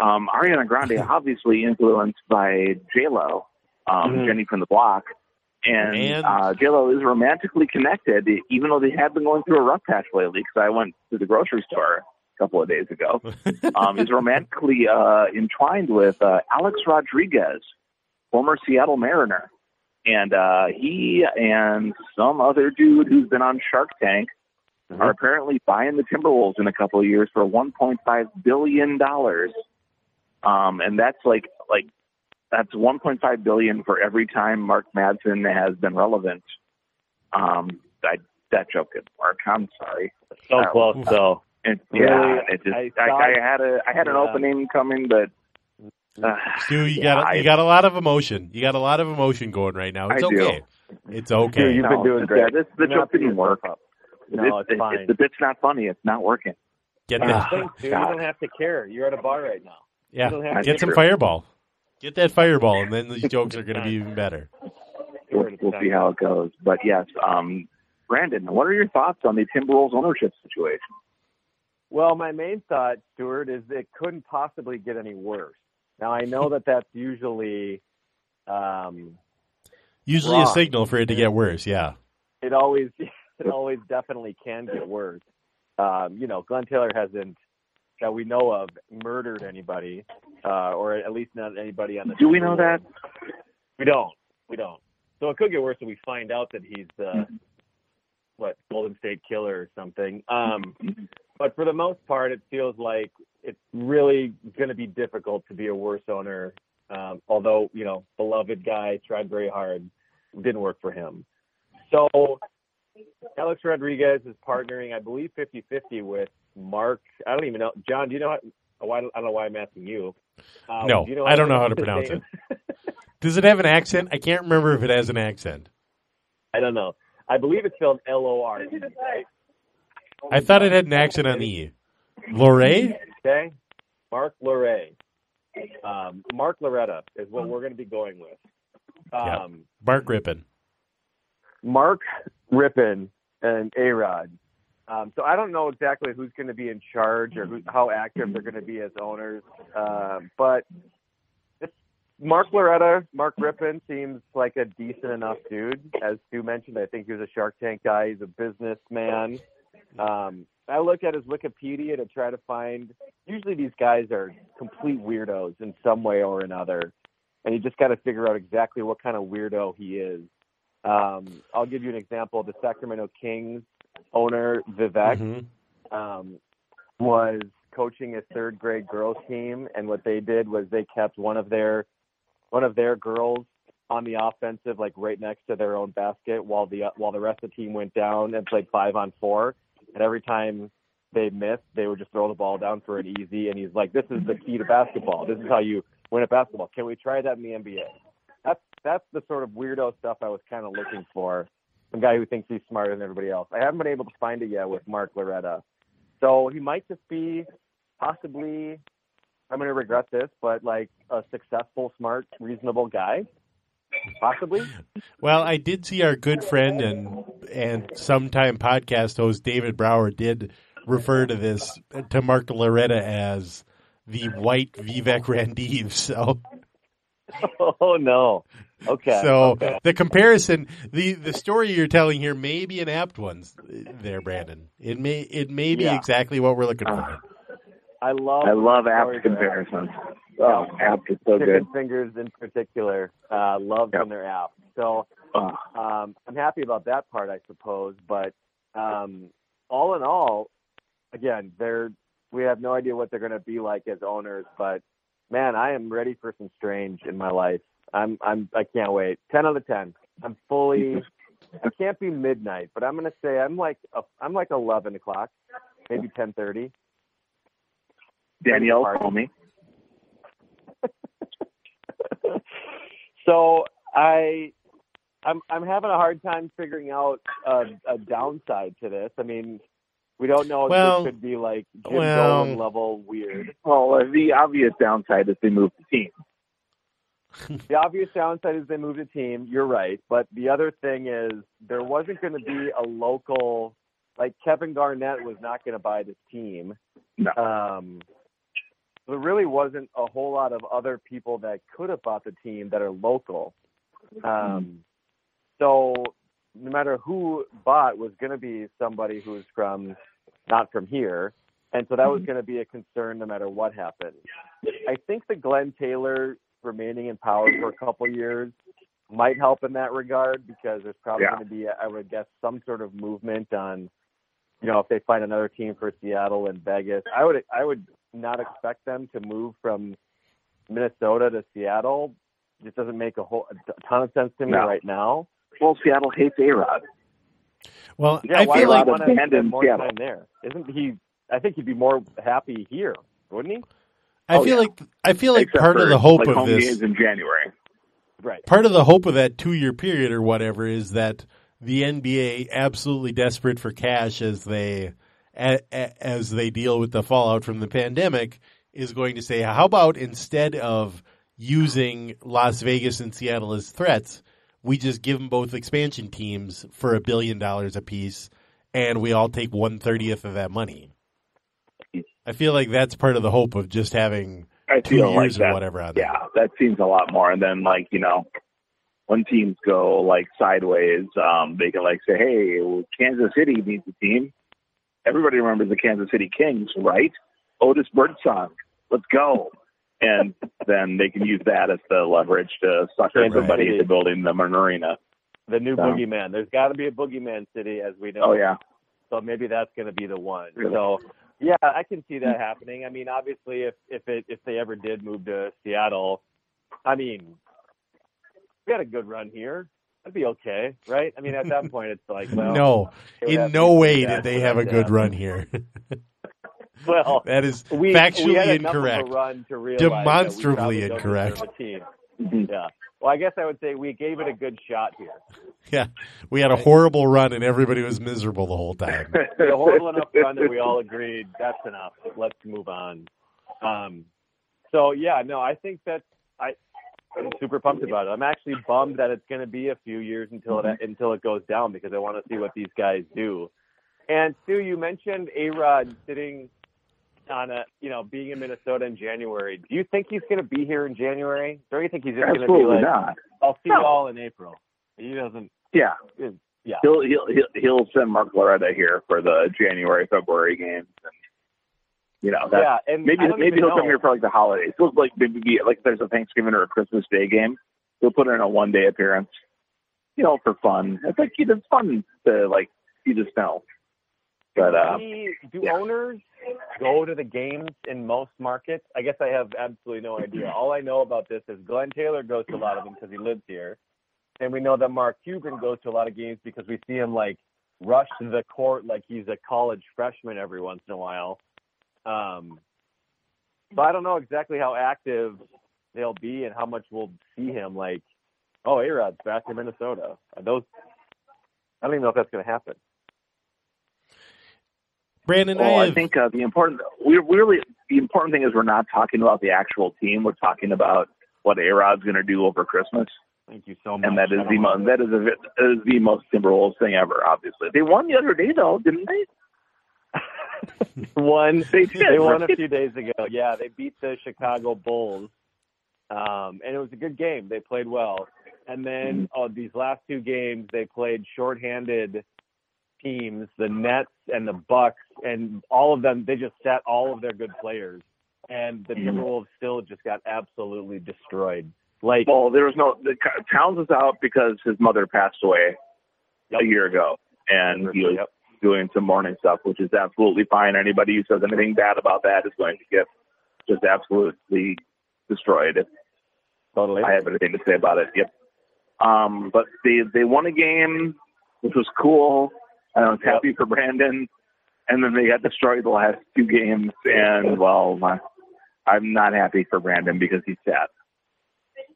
um, Ariana Grande obviously influenced by J Lo, um, Mhm. Jenny from the Block, and, And- uh, J Lo is romantically connected, even though they have been going through a rough patch lately. Because I went to the grocery store a couple of days ago. um, is romantically uh, entwined with uh, Alex Rodriguez, former Seattle Mariner. And uh, he and some other dude who's been on Shark Tank Mm-hmm. are apparently buying the Timberwolves in a couple of years for 1.5 billion dollars. Um, and that's like like that's 1.5 billion for every time Mark Madsen has been relevant. Um, I, that joke didn't work. I'm sorry. So Uh, close, though. It, Really? yeah, it just I I, thought- I, had a I had an Yeah. opening coming, but uh, Stu, you yeah, got I- you got a lot of emotion. You got a lot of emotion going right now. It's I do. okay. It's okay. Dude, you've been No, doing yeah, great. this- the You're joke didn't work. up. It's- No, it's it's, fine. If the bit's not funny, it's not working. Get Ah. that. Thanks, dude. You don't have to care. You're at a bar right now. Yeah, get to- some fireball. Get that fireball, and then these jokes are going to be even better. We'll, we'll see how it goes. But yes, um, Brandon, what are your thoughts on the Timberwolves ownership situation? Well, my main thought, Stuart, is it couldn't possibly get any worse. Now I know that that's usually, um, Usually a signal for it to get worse. Yeah. it always, it always definitely can get worse. Um, you know, Glenn Taylor hasn't, that we know of, murdered anybody, uh, or at least not anybody on the. Do we know that? We don't. We don't. So it could get worse if we find out that he's uh, what Golden State Killer or something. Um, but for the most part, it feels like it's really going to be difficult to be a worse owner. Um, although you know, beloved guy tried very hard, didn't work for him. So Alex Rodriguez is partnering, I believe, 50-50 with Mark. I don't even know. John, do you know? How, why, I don't know why I'm asking you. Um, No, do you know I don't know how to pronounce name? Does it have an accent? I can't remember if it has an accent. I don't know. I believe it's spelled L O R? I thought it had an accent on the E. Lorray? Okay. Mark Lorray. Um, Mark Loretta is what we're going to be going with. Yeah. Um, Mark Rippin. Mark Rippin and A Rod. Um, so I don't know exactly who's going to be in charge or who, how active they're going to be as owners. Uh, but Mark Loretta, Mark Rippon seems like a decent enough dude. As Stu mentioned, I think he was a Shark Tank guy. He's a businessman. Um, I looked at his Wikipedia to try to find. Usually, these guys are complete weirdos in some way or another, and you just got to figure out exactly what kind of weirdo he is. Um, I'll give you an example. The Sacramento Kings owner Vivek Mhm. um, was coaching a third grade girls team, and what they did was they kept one of their one of their girls on the offensive, like right next to their own basket, while the while the rest of the team went down and played five on four. And every time they missed, they would just throw the ball down for an easy. And he's like, "This is the key to basketball. This is how you win at basketball. Can we try that in the NBA?" That's that's the sort of weirdo stuff I was kind of looking for. Some guy who thinks he's smarter than everybody else. I haven't been able to find it yet with Mark Loretta. So he might just be possibly. I'm going to regret this, but like a successful, smart, reasonable guy possibly. Well, I did see our good friend and and sometime podcast host David Brauer did refer to this to Mark Loretta as the white Vivek Ranadivé. So, oh no, okay. So okay. the comparison, the the story you're telling here may be an apt one. There, Brandon. It may it may be Yeah. exactly what we're looking for. I love I love stories apt that- comparisons. Oh, apt is so Chicken good. fingers in particular, uh, love Yep. when they're apt. So Oh, um, I'm happy about that part, I suppose. But um, all in all, again, they're we have no idea what they're going to be like as owners. But man, I am ready for some strange in my life. I'm I'm I can't wait. Ten out of ten. I'm fully. I can't be midnight, but I'm going to say I'm like a, I'm like eleven o'clock, maybe ten thirty. Danielle, call me. so I, I'm I'm having a hard time figuring out a, a downside to this. I mean, we don't know if Well, this could be like Jim well- Dolan level weird. Well, the obvious downside is they moved the team. The obvious downside is they moved the team. You're right, but the other thing is there wasn't going to be a local like Kevin Garnett was not going to buy this team. No. Um, there really wasn't a whole lot of other people that could have bought the team that are local. Um, so no matter who bought was going to be somebody who's from not from here, and so that was mm-hmm. going to be a concern no matter what happened. I think the Glenn Taylor remaining in power for a couple years might help in that regard because there's probably Yeah. going to be, I would guess, some sort of movement on, you know, if they find another team for Seattle and Vegas. I would, I would not expect them to move from Minnesota to Seattle. It just doesn't make a whole a ton of sense to me No. right now. Well, Seattle hates A Rod. Well, Yeah, I why feel would like he want to abandon spend more Seattle. time there? Isn't he? I think he'd be more happy here, wouldn't he? I Oh, feel yeah. like I feel like Except part of the hope like, of home this games in January. Right. part of the hope of that two year period or whatever is that the NBA absolutely desperate for cash as they a, a, as they deal with the fallout from the pandemic is going to say how about instead of using Las Vegas and Seattle as threats we just give them both expansion teams for a billion dollars apiece and we all take one thirtieth of that money. I feel like that's part of the hope of just having I two years like or that. whatever on there. Yeah, that seems a lot more. And then, like, you know, when teams go like sideways, um, they can like say, "Hey, well, Kansas City needs a team." Everybody remembers the Kansas City Kings, right? Otis Birdsong, let's go. And then they can use that as the leverage to sucker Kansas everybody City. into building the arena. The new So- boogeyman. There's got to be a boogeyman city, as we know. Oh yeah, So maybe that's going to be the one. Really? So yeah, I can see that happening. I mean, obviously, if if it if they ever did move to Seattle, I mean, we had a good run here. That'd be okay, right? I mean, at that point, it's like, well, no, it would have in no way did they have a that good run here. Well, that is we factually we had incorrect. Of a run to realize Demonstrably incorrect. Yeah. Well, I guess I would say we gave it a good shot here. Yeah, we had a horrible run and everybody was miserable the whole time. the horrible enough run that we all agreed that's enough. Let's move on. Um, so yeah, no, I think that I, I'm super pumped about it. I'm actually bummed that it's going to be a few years until it until it goes down because I want to see what these guys do. And Stu, you mentioned A Rod sitting on a, you know, being in Minnesota in January. Do you think he's going to be here in January? Or do you think he's just going to be like, not. I'll see No. you all in April? He doesn't. Yeah, Yeah. he'll he'll he'll, he'll send Mark Loretta here for the January February games. And, you know, yeah, and maybe maybe he'll come here for like the holidays. He'll like maybe be like there's a Thanksgiving or a Christmas Day game. He'll put in a one day appearance, you know, for fun. It's like it's fun to like see the snow. But uh, do do yeah. owners go to the games in most markets? I guess I have absolutely no idea. All I know about this is Glenn Taylor goes to a lot of them because he lives here, and we know that Mark Cuban goes to a lot of games because we see him like rush to the court like he's a college freshman every once in a while. Um, so I don't know exactly how active they'll be and how much we'll see him. Like, oh, A Rod's back in Minnesota. Are those I don't even know if that's going to happen. Brandon, Well, I, I think uh, the important we we really the important thing is we're not talking about the actual team. We're talking about what A Rod's going to do over Christmas, Thank you so much. and that is I the don't mo- know. that is a, that is the most Timberwolves thing ever. Obviously, they won the other day though, didn't they? won. They did, They won a few days ago. Yeah, they beat the Chicago Bulls, um, and it was a good game. They played well. And then oh, these last two games, they played shorthanded teams, the Nets and the Bucks, and all of them. They just sat all of their good players, and the Timberwolves still just got absolutely destroyed. Like, Well, there was no the, Towns was out because his mother passed away Yep. a year ago, and he was Yep. doing some mourning stuff, which is absolutely fine. Anybody who says anything bad about that is going to get just absolutely destroyed. totally. I have anything to say about it. Yep. Um, but they they won a game, which was cool, and I was happy for Brandon. And then they got destroyed the last two games, and well, my, I'm not happy for Brandon because he's sad.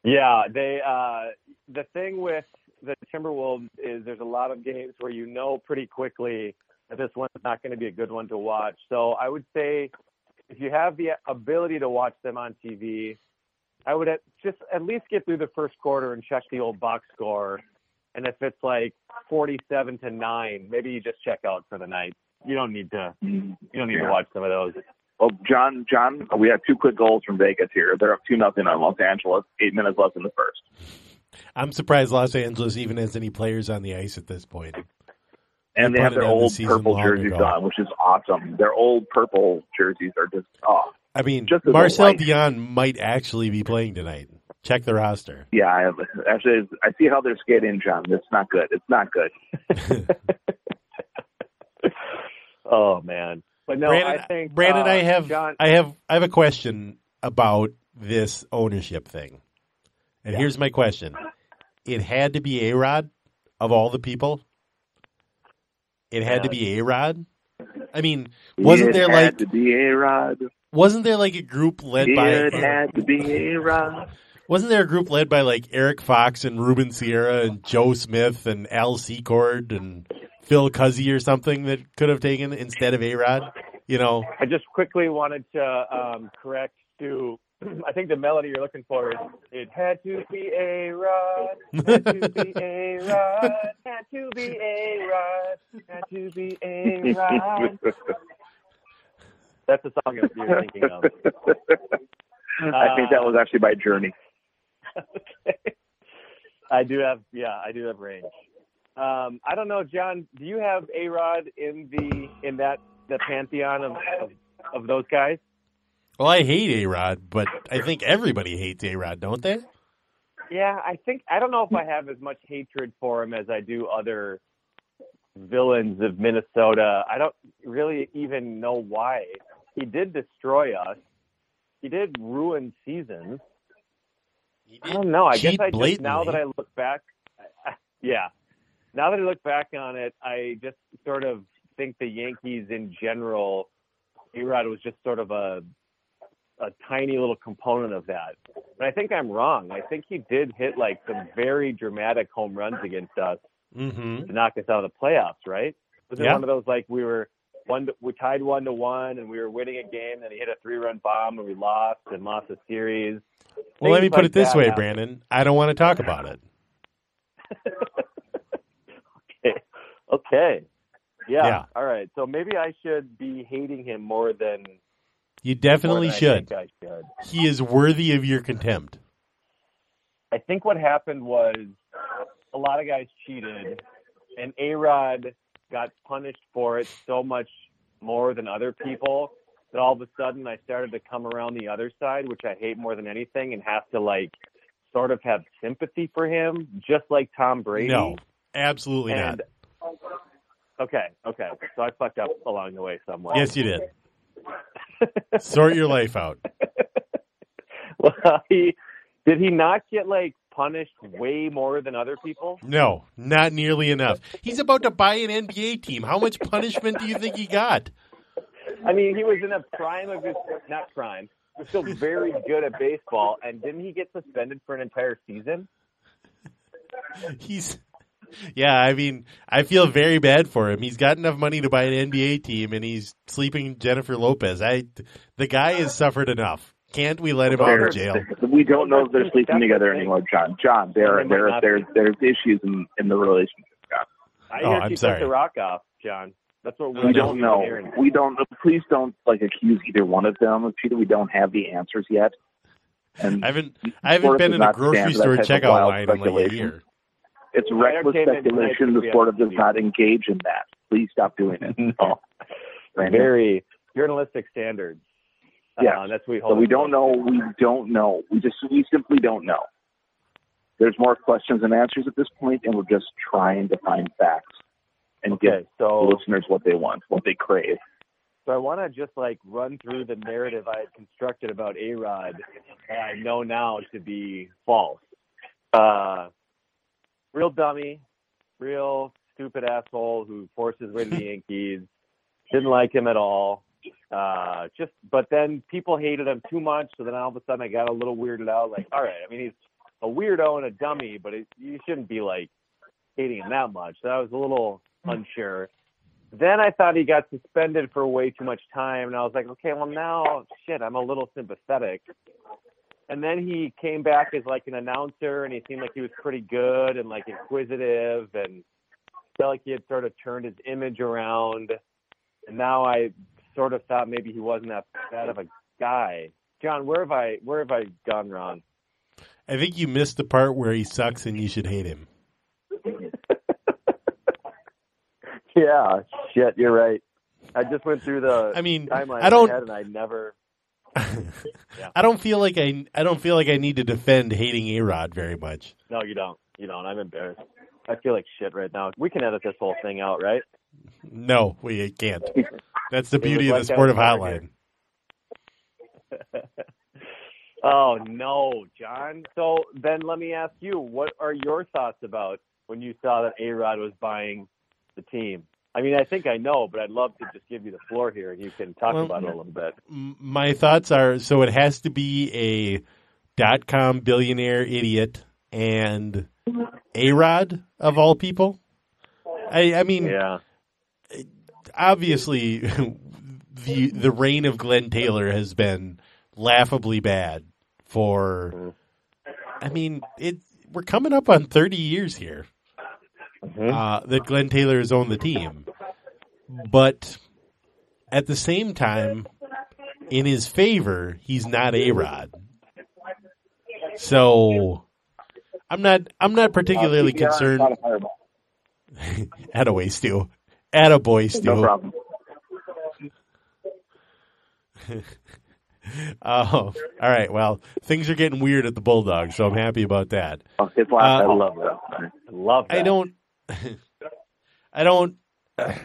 Yeah, they uh the thing with the Timberwolves is there's a lot of games where you know pretty quickly that this one's not going to be a good one to watch. So I would say if you have the ability to watch them on TV, I would at, just at least get through the first quarter and check the old box score. And if it's like 47 to 9, maybe you just check out for the night. You don't need to you don't need to watch some of those. Well, John, John, we have two quick goals from Vegas here. They're up two nothing on Los Angeles. Eight minutes left in the first. I'm surprised Los Angeles even has any players on the ice at this point. And They they have put their on the old purple long jerseys ago. on, which is awesome. Their old purple jerseys are just oh I mean, Just a Marcel. Dionne might actually be playing tonight. Check the roster. yeah. I actually, I see how they're skating, John. It's not good. It's not good. Oh man. But no, Brandon, I think Brandon, uh, I have, John I have, I have a question about this ownership thing. And here's my question: It had to be a Rod of all the people. It had to be a Rod. I mean, wasn't it there had like to be a Rod? wasn't there like a group led by It had to be a Rod. Wasn't there a group led by like Eric Fox and Ruben Sierra and Joe Smith and Al Secord and Phil Cuzzy or something that could have taken instead of a Rod? You know, I just quickly wanted to um, correct Stu. I think the melody you're looking for is "It had to be a rod, had to be a rod, had to be a rod, had to be a rod." That's the song you're thinking of. I think that was actually by Journey. I do have, yeah, I do have range. Um, I don't know, John. Do you have a rod in the in that the pantheon of of, of those guys? well, I hate a Rod, but I think everybody hates a Rod, don't they? Yeah, I think I don't know if I have as much hatred for him as I do other villains of Minnesota. I don't really even know why. He did destroy us. He did ruin seasons. I don't know. I guess I just now that I look back, yeah. Now that I look back on it, I just sort of think the Yankees in general, A-Rod was just sort of a a tiny little component of that. But I think I'm wrong. I think he did hit like some very dramatic home runs against us Mm-hmm. to knock us out of the playoffs, right? Was it Yeah. one of those like we were one to, we tied one to one and we were winning a game, and he hit a three run bomb and we lost and lost the series. Well, let me put like it this way, happen. Brandon. I don't want to talk about it. okay. okay. Yeah. Yeah. All right. So maybe I should be hating him more than You definitely than I should. think I should. He is worthy of your contempt. I think what happened was a lot of guys cheated, and A Rod got punished for it so much more than other people that all of a sudden I started to come around the other side, which I hate more than anything, and have to like sort of have sympathy for him, just like Tom Brady. No, absolutely and not. okay, okay, so I fucked up along the way somewhere. Yes, you did. Sort your life out. well, he did he not get like punished way more than other people? No, not nearly enough. He's about to buy an NBA team. How much punishment do you think he got? I mean, he was in a prime of his not prime. He was still very good at baseball, and didn't he get suspended for an entire season? He's yeah, I mean, I feel very bad for him. He's got enough money to buy an NBA team, and he's sleeping Jennifer Lopez. I, the guy has suffered enough. Can't we let him out of jail? We don't know if they're sleeping together anymore, John. John, there They might there not there's there's issues in in the relationship. John. I Oh, hear I'm she sorry. took the rock off, John. That's what We we're don't know. Hearing. We don't. Please don't like accuse either one of them. Peter, we don't have the answers yet. And I haven't, I haven't been in a grocery store that type of checkout line in like a speculation. year. it's reckless speculation. The should sport does be not engage in that. Please stop doing it. Oh, Very journalistic standards. Yeah. Uh, that's what we So hold. we don't know. We don't know. We just we simply don't know. There's more questions than answers at this point, and we're just trying to find facts and give so the listeners what they want, what they crave. So I want to just like run through the narrative I had constructed about A Rod that I know now to be false. Uh, real dummy, real stupid asshole who forced his way to the Yankees. Didn't like him at all. Uh, just, but then people hated him too much. So then all of a sudden I got a little weirded out. Like, all right, I mean, he's a weirdo and a dummy, but it, you shouldn't be like hating him that much. So I was a little unsure. Then I thought he got suspended for way too much time, and I was like, okay, well now, shit, I'm a little sympathetic. And then he came back as like an announcer, and he seemed like he was pretty good and like inquisitive, and felt like he had sort of turned his image around. And now I sort of thought maybe he wasn't that bad of a guy. John, where have I where have I gone wrong? I think you missed the part where he sucks and you should hate him. Yeah, shit, you're right. I just went through the I mean, timeline I don't- and I never. I don't feel like I, I don't feel like I need to defend hating A Rod very much. No, you don't. You don't. I'm embarrassed. I feel like shit right now. We can edit this whole thing out, right? No, we can't. That's the beauty of the Sportive Hotline. Oh no, John. So then let me ask you, what are your thoughts about when you saw that A Rod was buying the team? I mean, I think I know, but I'd love to just give you the floor here and you can talk Well, about it a little bit. My thoughts are so it has to be a dot com billionaire idiot and A Rod of all people. I, I mean, Yeah. obviously, the the reign of Glenn Taylor has been laughably bad for. Mm-hmm. I mean, it. We're coming up on thirty years here uh, that Glenn Taylor is on the team, but at the same time, in his favor, he's not a Rod. So, I'm not. I'm not particularly Uh, concerned. At a. Attaway, Stu. Attaboy, Stu. No problem. Oh, all right. Well, things are getting weird at the Bulldogs, so I'm happy about that. Oh, laugh, Uh, I love that. I love that. I don't. I don't. I,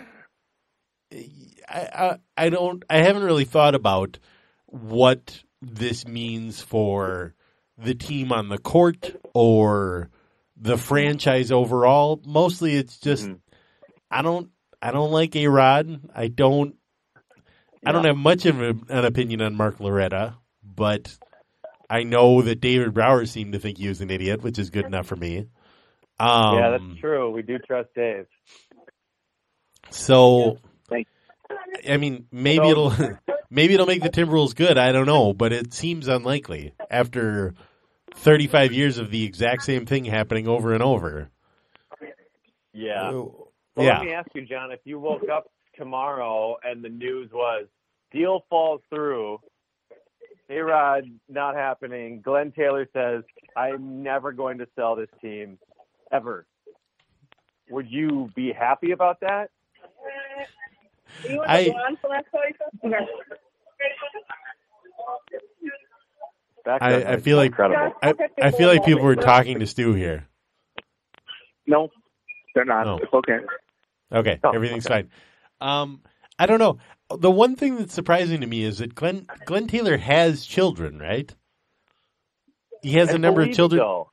I I don't. I haven't really thought about what this means for the team on the court or the franchise overall. Mostly, it's just Mhm. I don't. I don't like a Rod. I don't. I don't have much of a, an opinion on Mark Loretta, but I know that David Brauer seemed to think he was an idiot, which is good enough for me. Um, yeah, that's true. We do trust Dave. So, I mean, maybe So- it'll maybe it'll make the Timberwolves good. I don't know, but it seems unlikely after 35 years of the exact same thing happening over and over. Yeah. Well, Well, yeah. let me ask you, John, if you woke up tomorrow and the news was deal falls through, A Rod not happening, Glenn Taylor says, I'm never going to sell this team ever. Would you be happy about that? I Back I- I feel like- incredible. I, I feel like people were talking to Stu here. No, they're not. No. It's okay. Okay, Oh, everything's fine. Um, I don't know. The one thing that's surprising to me is that Glenn Glenn Taylor has children, right? He has I a number of children. so.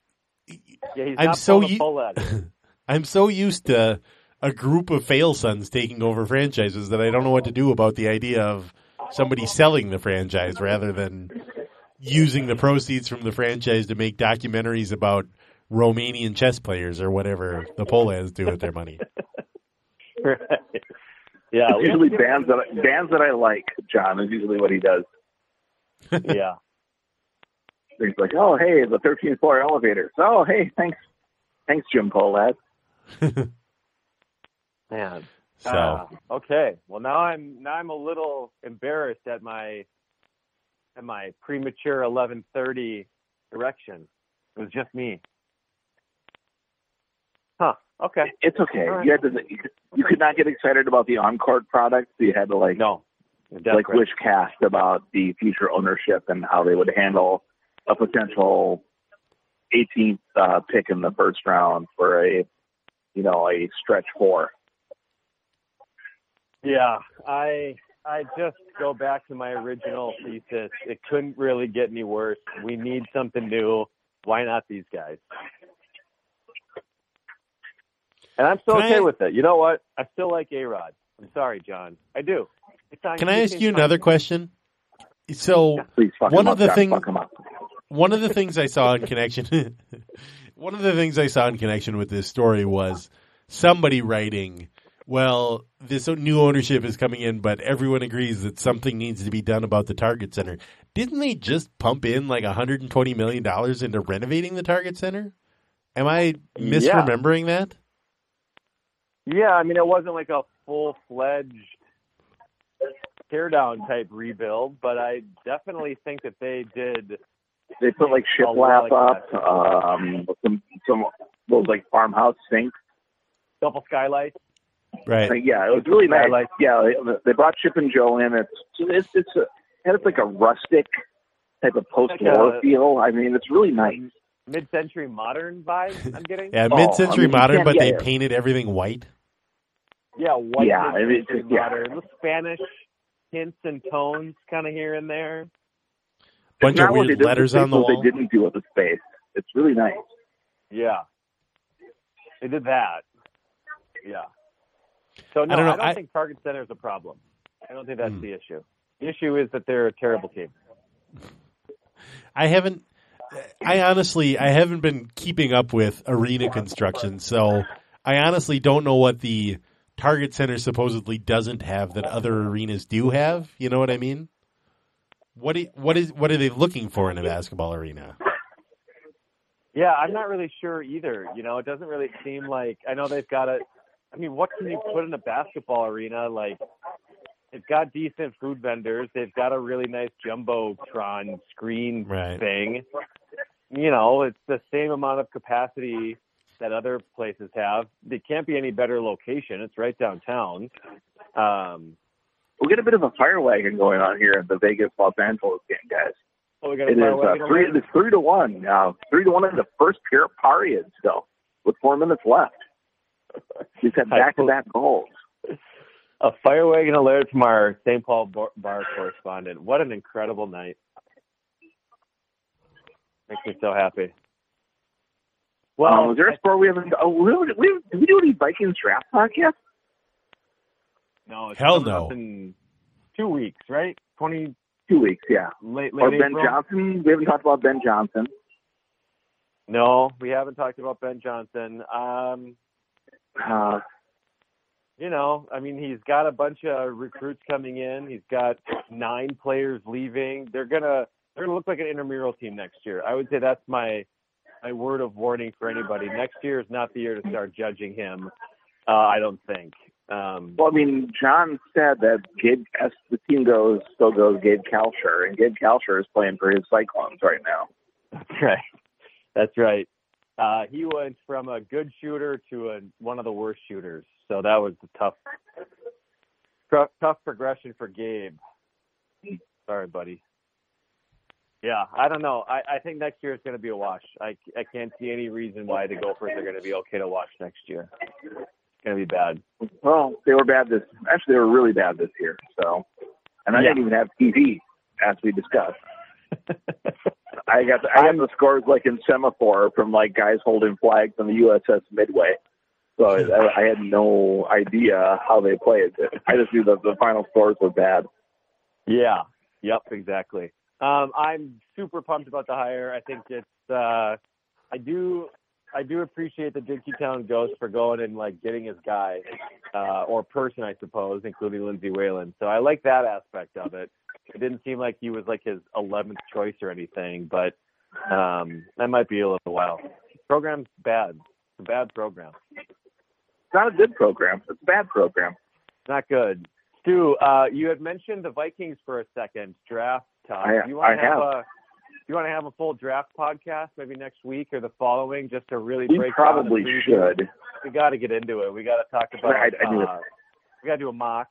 Yeah, he's I'm not so pulling a u- full at it. I'm so used to a group of fail sons taking over franchises that I don't know what to do about the idea of somebody selling the franchise rather than using the proceeds from the franchise to make documentaries about Romanian chess players or whatever the Pohlads do with their money. Right. Yeah, usually bands that I, bands that I like. John is usually what he does. Yeah, He's like, oh hey, the 13th floor elevator. Oh hey, thanks, thanks Jim Pohlad. man. So Ah, okay. Well, now I'm now I'm a little embarrassed at my at my premature 11:30 erection. It was just me. Huh. Okay. It's okay. All right. You had to. You could not get excited about the on-court product. So you had to like No. like wish cast about the future ownership and how they would handle a potential 18th uh, pick in the first round for a you know a stretch four. Yeah, I I just go back to my original thesis. It couldn't really get any worse. We need something new. Why not these guys? And I'm still Can I- okay with it. You know what? I still like A Rod. I'm sorry, John. I do. It's not, can I ask you another question? So Please fuck One him of up, the John. Thing- Fuck him up. one of the things I saw in connection one of the things I saw in connection with this story was somebody writing, well, this new ownership is coming in, but everyone agrees that something needs to be done about the Target Center. Didn't they just pump in like 120 million dollars into renovating the Target Center? Am I misremembering that? Yeah, I mean, it wasn't like a full fledged teardown type rebuild, but I definitely think that they did. They put like A lot shiplap like up, um, some some those like farmhouse sinks. double skylights. Right. Like, yeah, it was really nice. Skylights. Yeah, they, they brought Chip and Joe in. It's it's it's a it's like a rustic type of post-war Like feel. I mean, it's really nice. Mid-century modern vibe. I'm getting. Yeah, Oh, mid-century I mean, modern, but get they it. painted everything white. Yeah, white Yeah, I mean, mid-century just- yeah. modern, the Spanish hints and tones, kind of here and there. Bunch of not what they weird letters on the wall. They didn't do with the space. It's really nice. Yeah, they did that. Yeah. So no, I don't know, I don't I- think Target Center is a problem. I don't think that's Hmm. the issue. The issue is that they're a terrible team. I haven't. I honestly, I haven't been keeping up with arena construction, so I honestly don't know what the Target Center supposedly doesn't have that other arenas do have. You know what I mean? What do, what is what are they looking for in a basketball arena? Yeah, I'm not really sure either. You know, it doesn't really seem like I know they've got a. I mean, what can you put in a basketball arena? Like, they've got decent food vendors. They've got a really nice jumbotron screen Right. thing. You know, it's the same amount of capacity that other places have. It can't be any better location. It's right downtown. Um, We'll get a bit of a fire wagon going on here at the Vegas Los Angeles game, guys. oh, we got It is uh, three. It's three to one. Uh, three to one in the first period still, with four minutes left. He's had back-to-back goals. A fire wagon alert from our St. Paul bar, bar correspondent. What an incredible night. Makes me so happy. Well, um, is there a sport we haven't? Oh, we, we, did we do any Vikings draft yet? No, it's Hell coming no. up in two weeks, right? Twenty Two weeks, yeah. late Or Ben April. Johnson. We haven't talked about Ben Johnson. No, we haven't talked about Ben Johnson. Um, Uh, you know, I mean, he's got a bunch of recruits coming in. He's got nine players leaving. They're gonna they're gonna look like an intramural team next year. I would say that's my my word of warning for anybody. Next year is not the year to start judging him. Uh, I don't think. Um, well, I mean, John said that Gabe, as the team goes, so goes Gabe Kalscheur, and Gabe Kalscheur is playing for his Cyclones right now. That's right. That's right. Uh, he went from a good shooter to a, one of the worst shooters. So that was a tough, tough, tough progression for Gabe. Sorry, buddy. Yeah, I don't know. I, I think next year is going to be a wash. I, I can't see any reason why the Gophers are going to be okay to watch next year. Going to be bad. Well, they were bad this. Actually, they were really bad this year. So, and I Yeah. didn't even have TV, as we discussed. I got the, I got the scores like in semaphore from like guys holding flags on the USS Midway. So I, I had no idea how they played. I just knew that the final scores were bad. Yeah. Yep. Exactly. Um, I'm super pumped about the hire. I think it's. Uh, I do. I do appreciate the Dinkytown Ghost for going and like getting his guy uh, or person, I suppose, including Lindsay Whalen. So I like that aspect of it. It didn't seem like he was like his 11th choice or anything, but um, that might be a little while. Program's bad. It's a bad program. It's not a good program. It's a bad program. Not good. Stu, uh, you had mentioned the Vikings for a second. Draft talk. I- you want to have, have. a do you want to have a full draft podcast maybe next week or the following just to really We break down the probably should. We got to get into it. We got to talk about. I- I knew it. uh, we got to do a mock.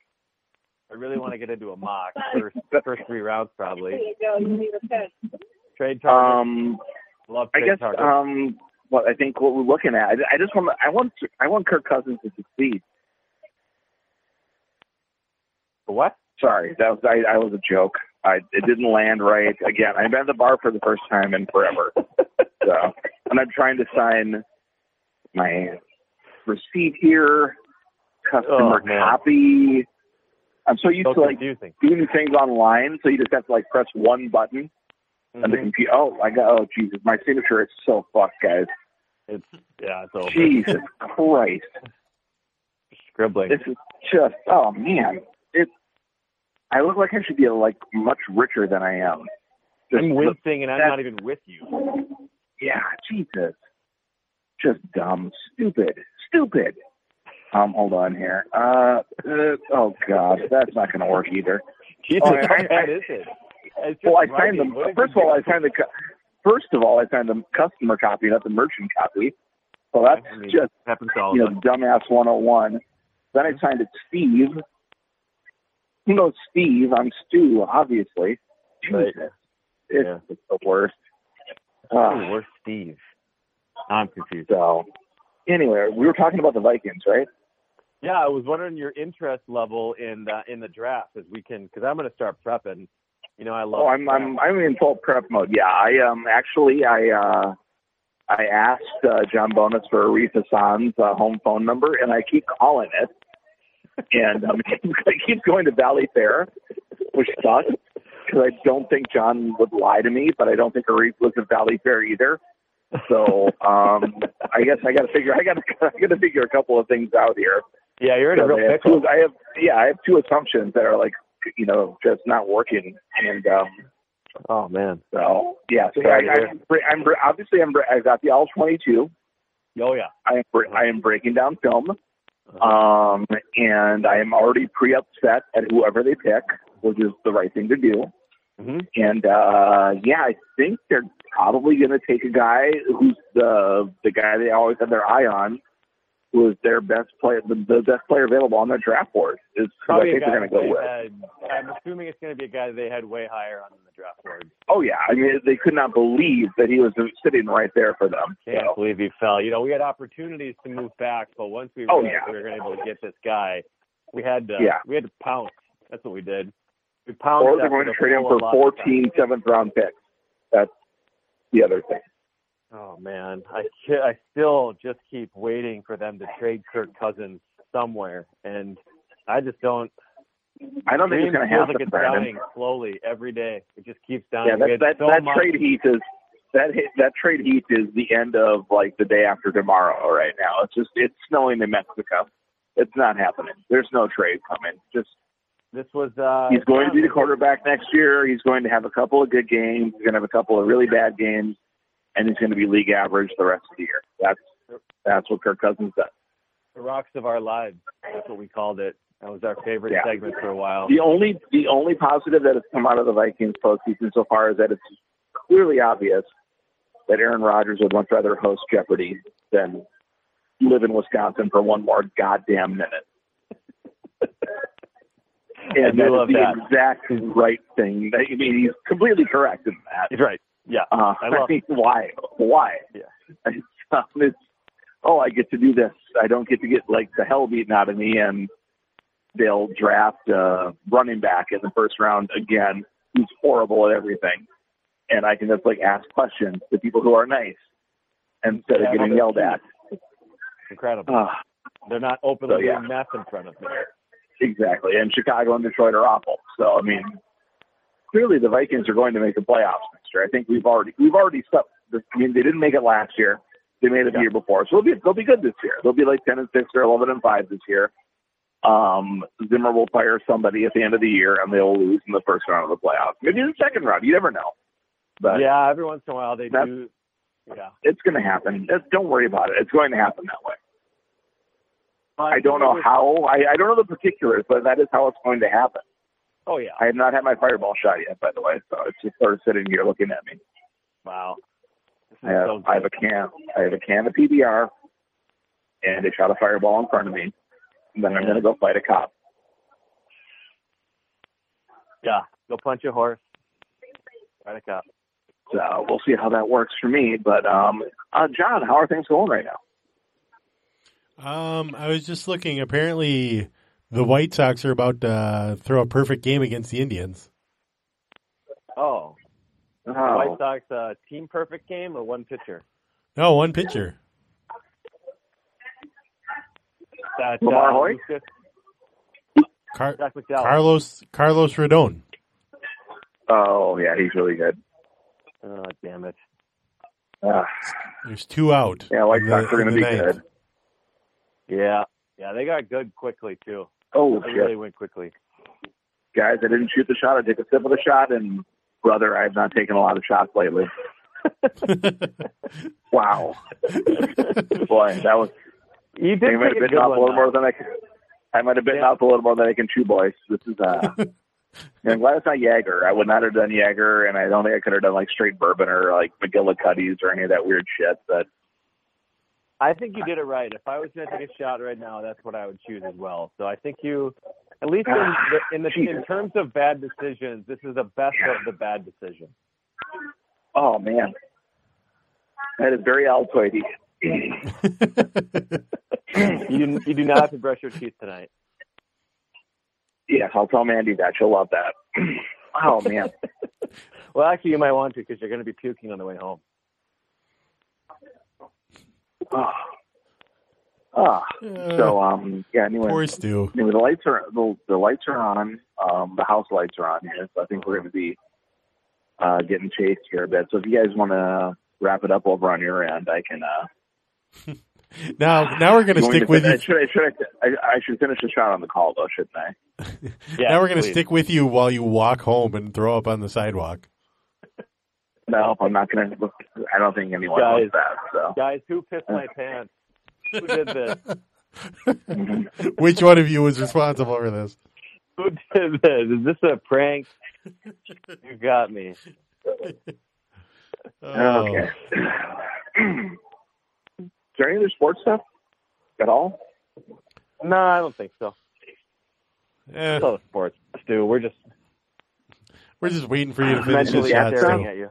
I really want to get into a mock first first three rounds probably. Trade target. Um, Love I guess target. um, what I think what we're looking at. I, I just want I want I want Kirk Cousins to succeed. what? Sorry, that was I, I was a joke. I it didn't land right. Again, I'm at the bar for the first time in forever. so, and I'm trying to sign my receipt here, customer Oh, copy. I'm so used So to like confusing. doing things online, so you just have to like press one button on the Mhm. computer. Oh, I got. Oh, Jesus, my signature is so fucked, guys. It's yeah, it's over. Jesus Christ, Scribbling. this is just. Oh man. I look like I should be like much richer than I am. Just I'm wincing and I'm not even with you. Yeah, Jesus. Just dumb, stupid, stupid. Um, hold on here. Uh, uh oh God, that's not going to work either. Jesus, Oh, I- I- is it? Well, I signed them. First of all. I signed the. First of all, I signed the customer copy, not the merchant copy. So that's I mean, just happens to all you know dumbass 101. Then I signed it Steve. You know Steve. I'm Stu, obviously. Right. Jesus, it's, Yeah. it's the worst. Uh, where's Steve? I'm confused. so anyway, we were talking about the Vikings, right? Yeah, I was wondering your interest level in the in the draft as we can because I'm going to start prepping. You know, I love. Oh, I'm I'm I'm in full prep mode. Yeah, I um actually I uh I asked uh, John Bonus for Arif Hasan's uh, home phone number, and I keep calling it, and um, keeps going to Valleyfair, which sucks because I don't think John would lie to me, but I don't think Arif was at Valleyfair either. So um I guess I got to figure I got to I got to figure a couple of things out here. yeah, you're in a real I have two- I have yeah, I have two assumptions that are like you know just not working, and um Oh man. so yeah, so Sorry I, hear. I'm, I'm obviously I'm I've got the L twenty two. Oh yeah. I am I am breaking down film. Um, and I am already pre upset at whoever they pick, which is the right thing to do. hmm And uh, yeah, I think they're probably going to take a guy who's the the guy they always have their eye on, is their best player, the, the best player available on their draft board. Is who I think they're going to go with. Had, I'm assuming it's going to be a guy they had way higher on the draft board. Oh yeah, I mean they could not believe that he was sitting right there for them. Can't So, believe he fell. You know, we had opportunities to move back, but once we Oh, yeah. we were able to get this guy, we had to. Yeah. We had to pounce. That's what we did. We pounced. or they're going to trade him for allotted 14 seventh round picks. That's the other thing. Oh man, I I still just keep waiting for them to trade Kirk Cousins somewhere, and I just don't. I don't think it's going to happen, like it's Brandon. dying slowly every day. It just keeps dying. Yeah, that that, so that much- trade heat is that that trade heat is the end of like the day after tomorrow right now. It's just it's snowing in Mexico. It's not happening. There's no trade coming. Just This was. uh he's going to be the quarterback next year. He's going to have a couple of good games. He's going to have a couple of really bad games, and he's going to be league average the rest of the year. That's that's what Kirk Cousins does. The rocks of our lives. That's what we called it. That was our favorite Yeah. segment for a while. The only the only positive that has come out of the Vikings postseason so far is that it's clearly obvious that Aaron Rodgers would much rather host Jeopardy than live in Wisconsin for one more goddamn minute. I and do that's love the that. exact right thing. I mean, he's completely correct in that. He's right. Yeah. Uh, I love mean, why? Why? Yeah. It's, um, it's, oh, I get to do this. I don't get to get like the hell beaten out of me, and they'll draft uh, running back in the first round again, who's horrible at everything. and I can just like ask questions to people who are nice instead Yeah, of getting yelled at. Incredible. Ah, They're not openly So, yeah. doing meth in front of me. exactly. And Chicago and Detroit are awful. So I mean, clearly the Vikings are going to make the playoffs next year. I think we've already we've already stepped. I mean, they didn't make it last year. They made it the year before, so they'll be they'll be good this year. They'll be like ten and six or eleven and five this year. Um, Zimmer will fire somebody at the end of the year, and they'll lose in the first round of the playoffs. Maybe in the second round. You never know. But yeah, every once in a while they do. Yeah. it's going to happen. It's, don't worry about it. It's going to happen that way. I don't know how. I, I don't know the particulars, but that is how it's going to happen. Oh yeah. I have not had my fireball shot yet, by the way, so it's just sort of sitting here looking at me. Wow. This is I have, so I have a can. I have a can of PBR, and they shot a fireball in front of me. And then I'm going to go fight a cop. Yeah. Go punch a horse. Right a cop. So we'll see how that works for me. But um, uh, John, how are things going right now? Um, I was just looking. Apparently, the White Sox are about to uh, throw a perfect game against the Indians. Oh. Oh, White Sox uh, team perfect game or one pitcher? No, one pitcher. That, LaMarr uh, Hoyt? Lucas- Car- Carlos Carlos Rodon. oh, yeah, he's really good. Oh damn it. Uh, There's two out. yeah, White Sox the- are going to be ninth. good. Yeah. Yeah, they got good quickly too. Oh, shit. really went quickly. Guys, I didn't shoot the shot. I took a sip of the shot, and brother, I have not taken a lot of shots lately. Wow. Boy, that was You did I might have bitten off a little more than I could. I might have bitten Yeah. off a little more than I can chew, boys. This is uh. I'm glad it's not Jaeger. I would not have done Jaeger, and I don't think I could have done like straight bourbon or like McGillicuddy's or any of that weird shit. But I think you did it right. If I was going to take a shot right now, that's what I would choose as well. So I think you, at least in the, in, the, in terms of bad decisions, this is the best of the bad decisions. oh man, that is very Altoidy. You you do not have to brush your teeth tonight. yes, I'll tell Mandy that. She'll love that. oh man. Well, actually, you might want to because you're going to be puking on the way home. Oh. Ah. So um yeah. Anyway, Poor Stu. anyway, the lights are the, the lights are on. Um, the house lights are on here, so I think we're going to be uh, getting chased here a bit. So if you guys want to wrap it up over on your end, I can. Uh, Now, now we're going to going stick to with fin- you. Should I, should I, I, I should finish the shot on the call though, shouldn't I? Yeah, now we're going to stick with you while you walk home and throw up on the sidewalk. No, I'm not going to. I don't think anyone Guys. wants that. So Guys, who pissed my pants? Who did this? Which one of you was responsible for this? Who did this? Is this a prank? You got me. Oh. okay. Is there any other sports stuff at all? No, I don't think so. Eh, It's all sports, Stu. We're just we're just waiting for you to finish this mentally shot. staring Stu. at you.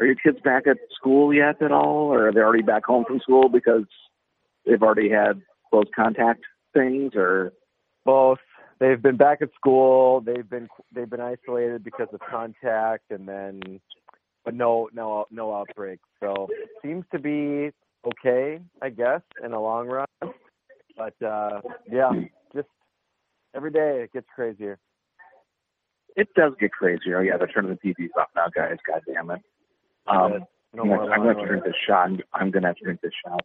Are your kids back at school yet at all, or are they already back home from school because they've already had close contact things? Or Both. They've been back at school. They've been they've been isolated because of contact, and then but no no no outbreak. So seems to be okay, I guess, in the long run. But uh yeah, just every day it gets crazier. it does get crazier. Oh yeah, they're turning the TVs off now, guys. God damn it. Um, no I'm, gonna, I'm gonna have to drink this shot. I'm, I'm gonna have to drink this shot.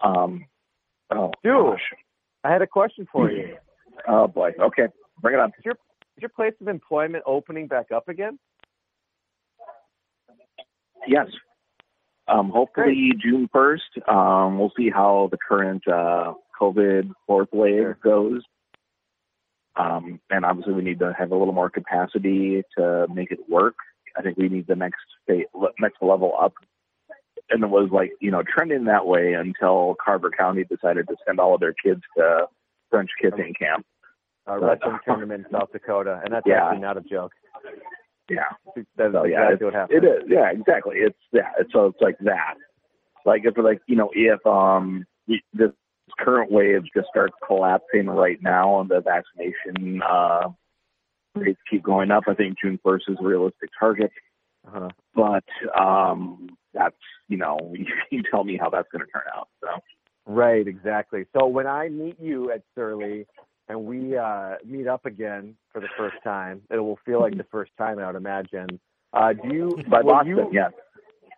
Um, oh, Dude. gosh. I had a question for you. Oh boy. Okay, bring it on. Is your is your place of employment opening back up again? Yes. Um, hopefully June 1st. Um, we'll see how the current uh, COVID fourth wave goes. Um, and obviously, we need to have a little more capacity to make it work. I think we need the next state, next level up. And it was like, you know, trending that way until Carver County decided to send all of their kids to French kissing camp. A wrestling tournament in South Dakota, and that's Yeah. actually not a joke. Yeah. That's So yeah, exactly what happened. it is. Yeah, exactly. It's yeah. It's, so it's like that. Like if like you know if um we, this current wave just starts collapsing right now and the vaccination uh rates keep going up, I think June first is a realistic target. Uh-huh. but um, that's you know you tell me how that's going to turn out. So Right, exactly. So when I meet you at Surly and we uh, meet up again for the first time, it will feel like the first time, I would imagine. Uh, do you? by will Boston, you yes.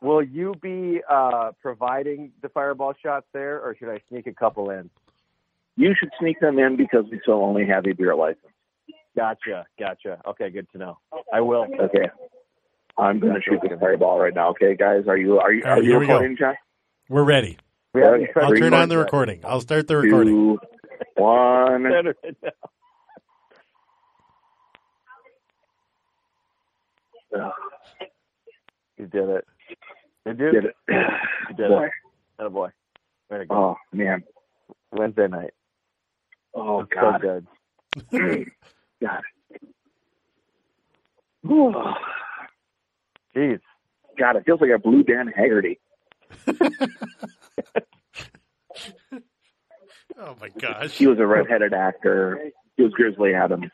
will you be uh, providing the fireball shots there, or should I sneak a couple in? You should sneak them in because we still only have a beer license. Gotcha, gotcha. Okay, good to know. I will. Okay. I'm going to shoot the entire ball right now. Okay, guys, are you are you All are you here we go. recording, Jack? We're ready. We haven't I'll Three, turn on the recording. I'll start the recording. Two, one. You did it. You did, Did it. You did Boy. it. Oh boy. Way to go. Oh man. Wednesday night. Oh It's God. So good. God. Whew. Jeez. God, it feels like I blew Dan Haggerty. Oh my gosh. He was a redheaded actor. He was Grizzly Adams.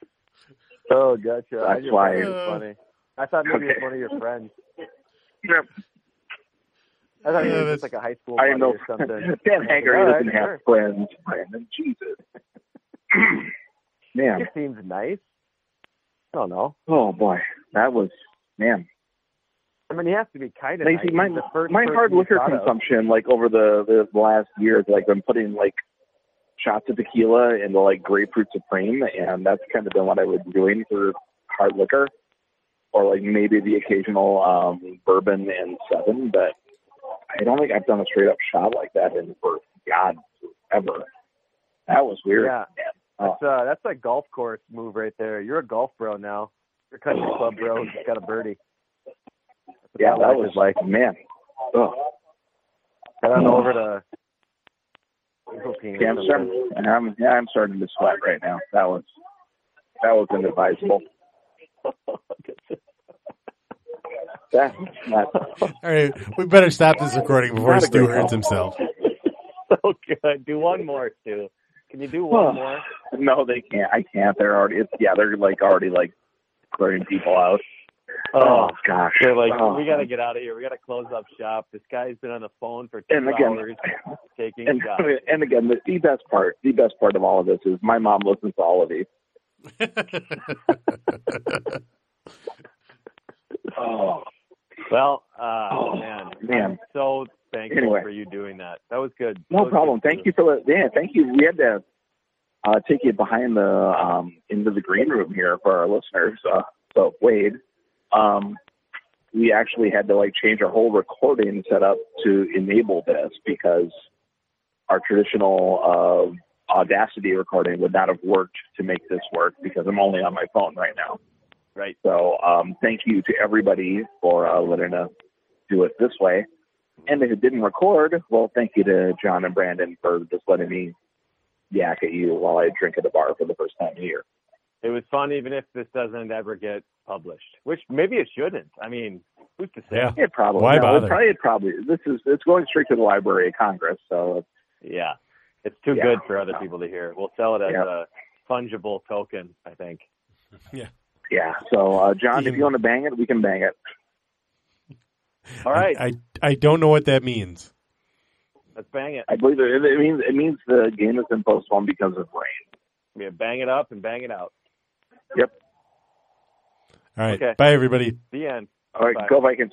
Oh, gotcha. I That's just why- thought it was funny. I thought maybe it was one of your friends. Yep. I thought Yeah, it was just like a high school I buddy am no or something. Dan Haggerty All doesn't right, have sure. friends. Brandon, Jesus. man. It seems nice. I don't know. Oh boy, that was man. I mean, he has to be kind of Lacey, nice. my my hard liquor consumption, like over the the last year, like I'm putting like shots of tequila into like grapefruit supreme, and that's kind of been what I was doing for hard liquor, or like maybe the occasional um bourbon and seven, but I don't think I've done a straight up shot like that in for God ever. That was weird. Yeah. man. Oh. That's uh, that's a golf course move right there. You're a golf bro now. You're a country club bro. who's got a birdie. That's yeah, that was like. man. Oh. Head on over to Philippines Yeah, I'm starting. I'm, yeah, I'm starting to sweat right now. That was that was inadvisable. That, that, All right, we better stop this recording before Stu hurts call. himself. so good. Do one more, Stu. Can you do one more? no, they can't. I can't. They're already. It's, yeah, they're like already like clearing people out. Oh, gosh. They're like, Oh. we got to get out of here. We got to close up shop. This guy's been on the phone for two And again, hours taking and, shots. and again, the, the best part, the best part of all of this is my mom listens to all of these. Oh, Well, uh, Oh, man, man. So thankful Anyway. for you doing that. That was good. No was problem. good, Thank you for the yeah. Thank you. We had to uh, take you behind the um, into the green room here for our listeners. Uh, so Wade, um, we actually had to like change our whole recording setup to enable this because our traditional uh, Audacity recording would not have worked to make this work because I'm only on my phone right now. Right. So um, thank you to everybody for uh, letting us do it this way. And if it didn't record, well, thank you to John and Brandon for just letting me yak at you while I drink at the bar for the first time here. It was fun, even if this doesn't ever get published, which maybe it shouldn't. I mean, who's to say? Yeah. It probably Why no, bother? It probably, it probably this is it's going straight to the Library of Congress. So Yeah. It's too Yeah. good for other people to hear. We'll sell it as Yeah. a fungible token, I think. yeah. Yeah. So uh, John, You if you want to bang it, we can bang it. All right. I, I I don't know what that means. Let's bang it. I believe it, it means it means the game has been postponed because of rain. Yeah, bang it up and bang it out. Yep. All right, Okay. bye everybody. The end. All right, Bye. go Vikings.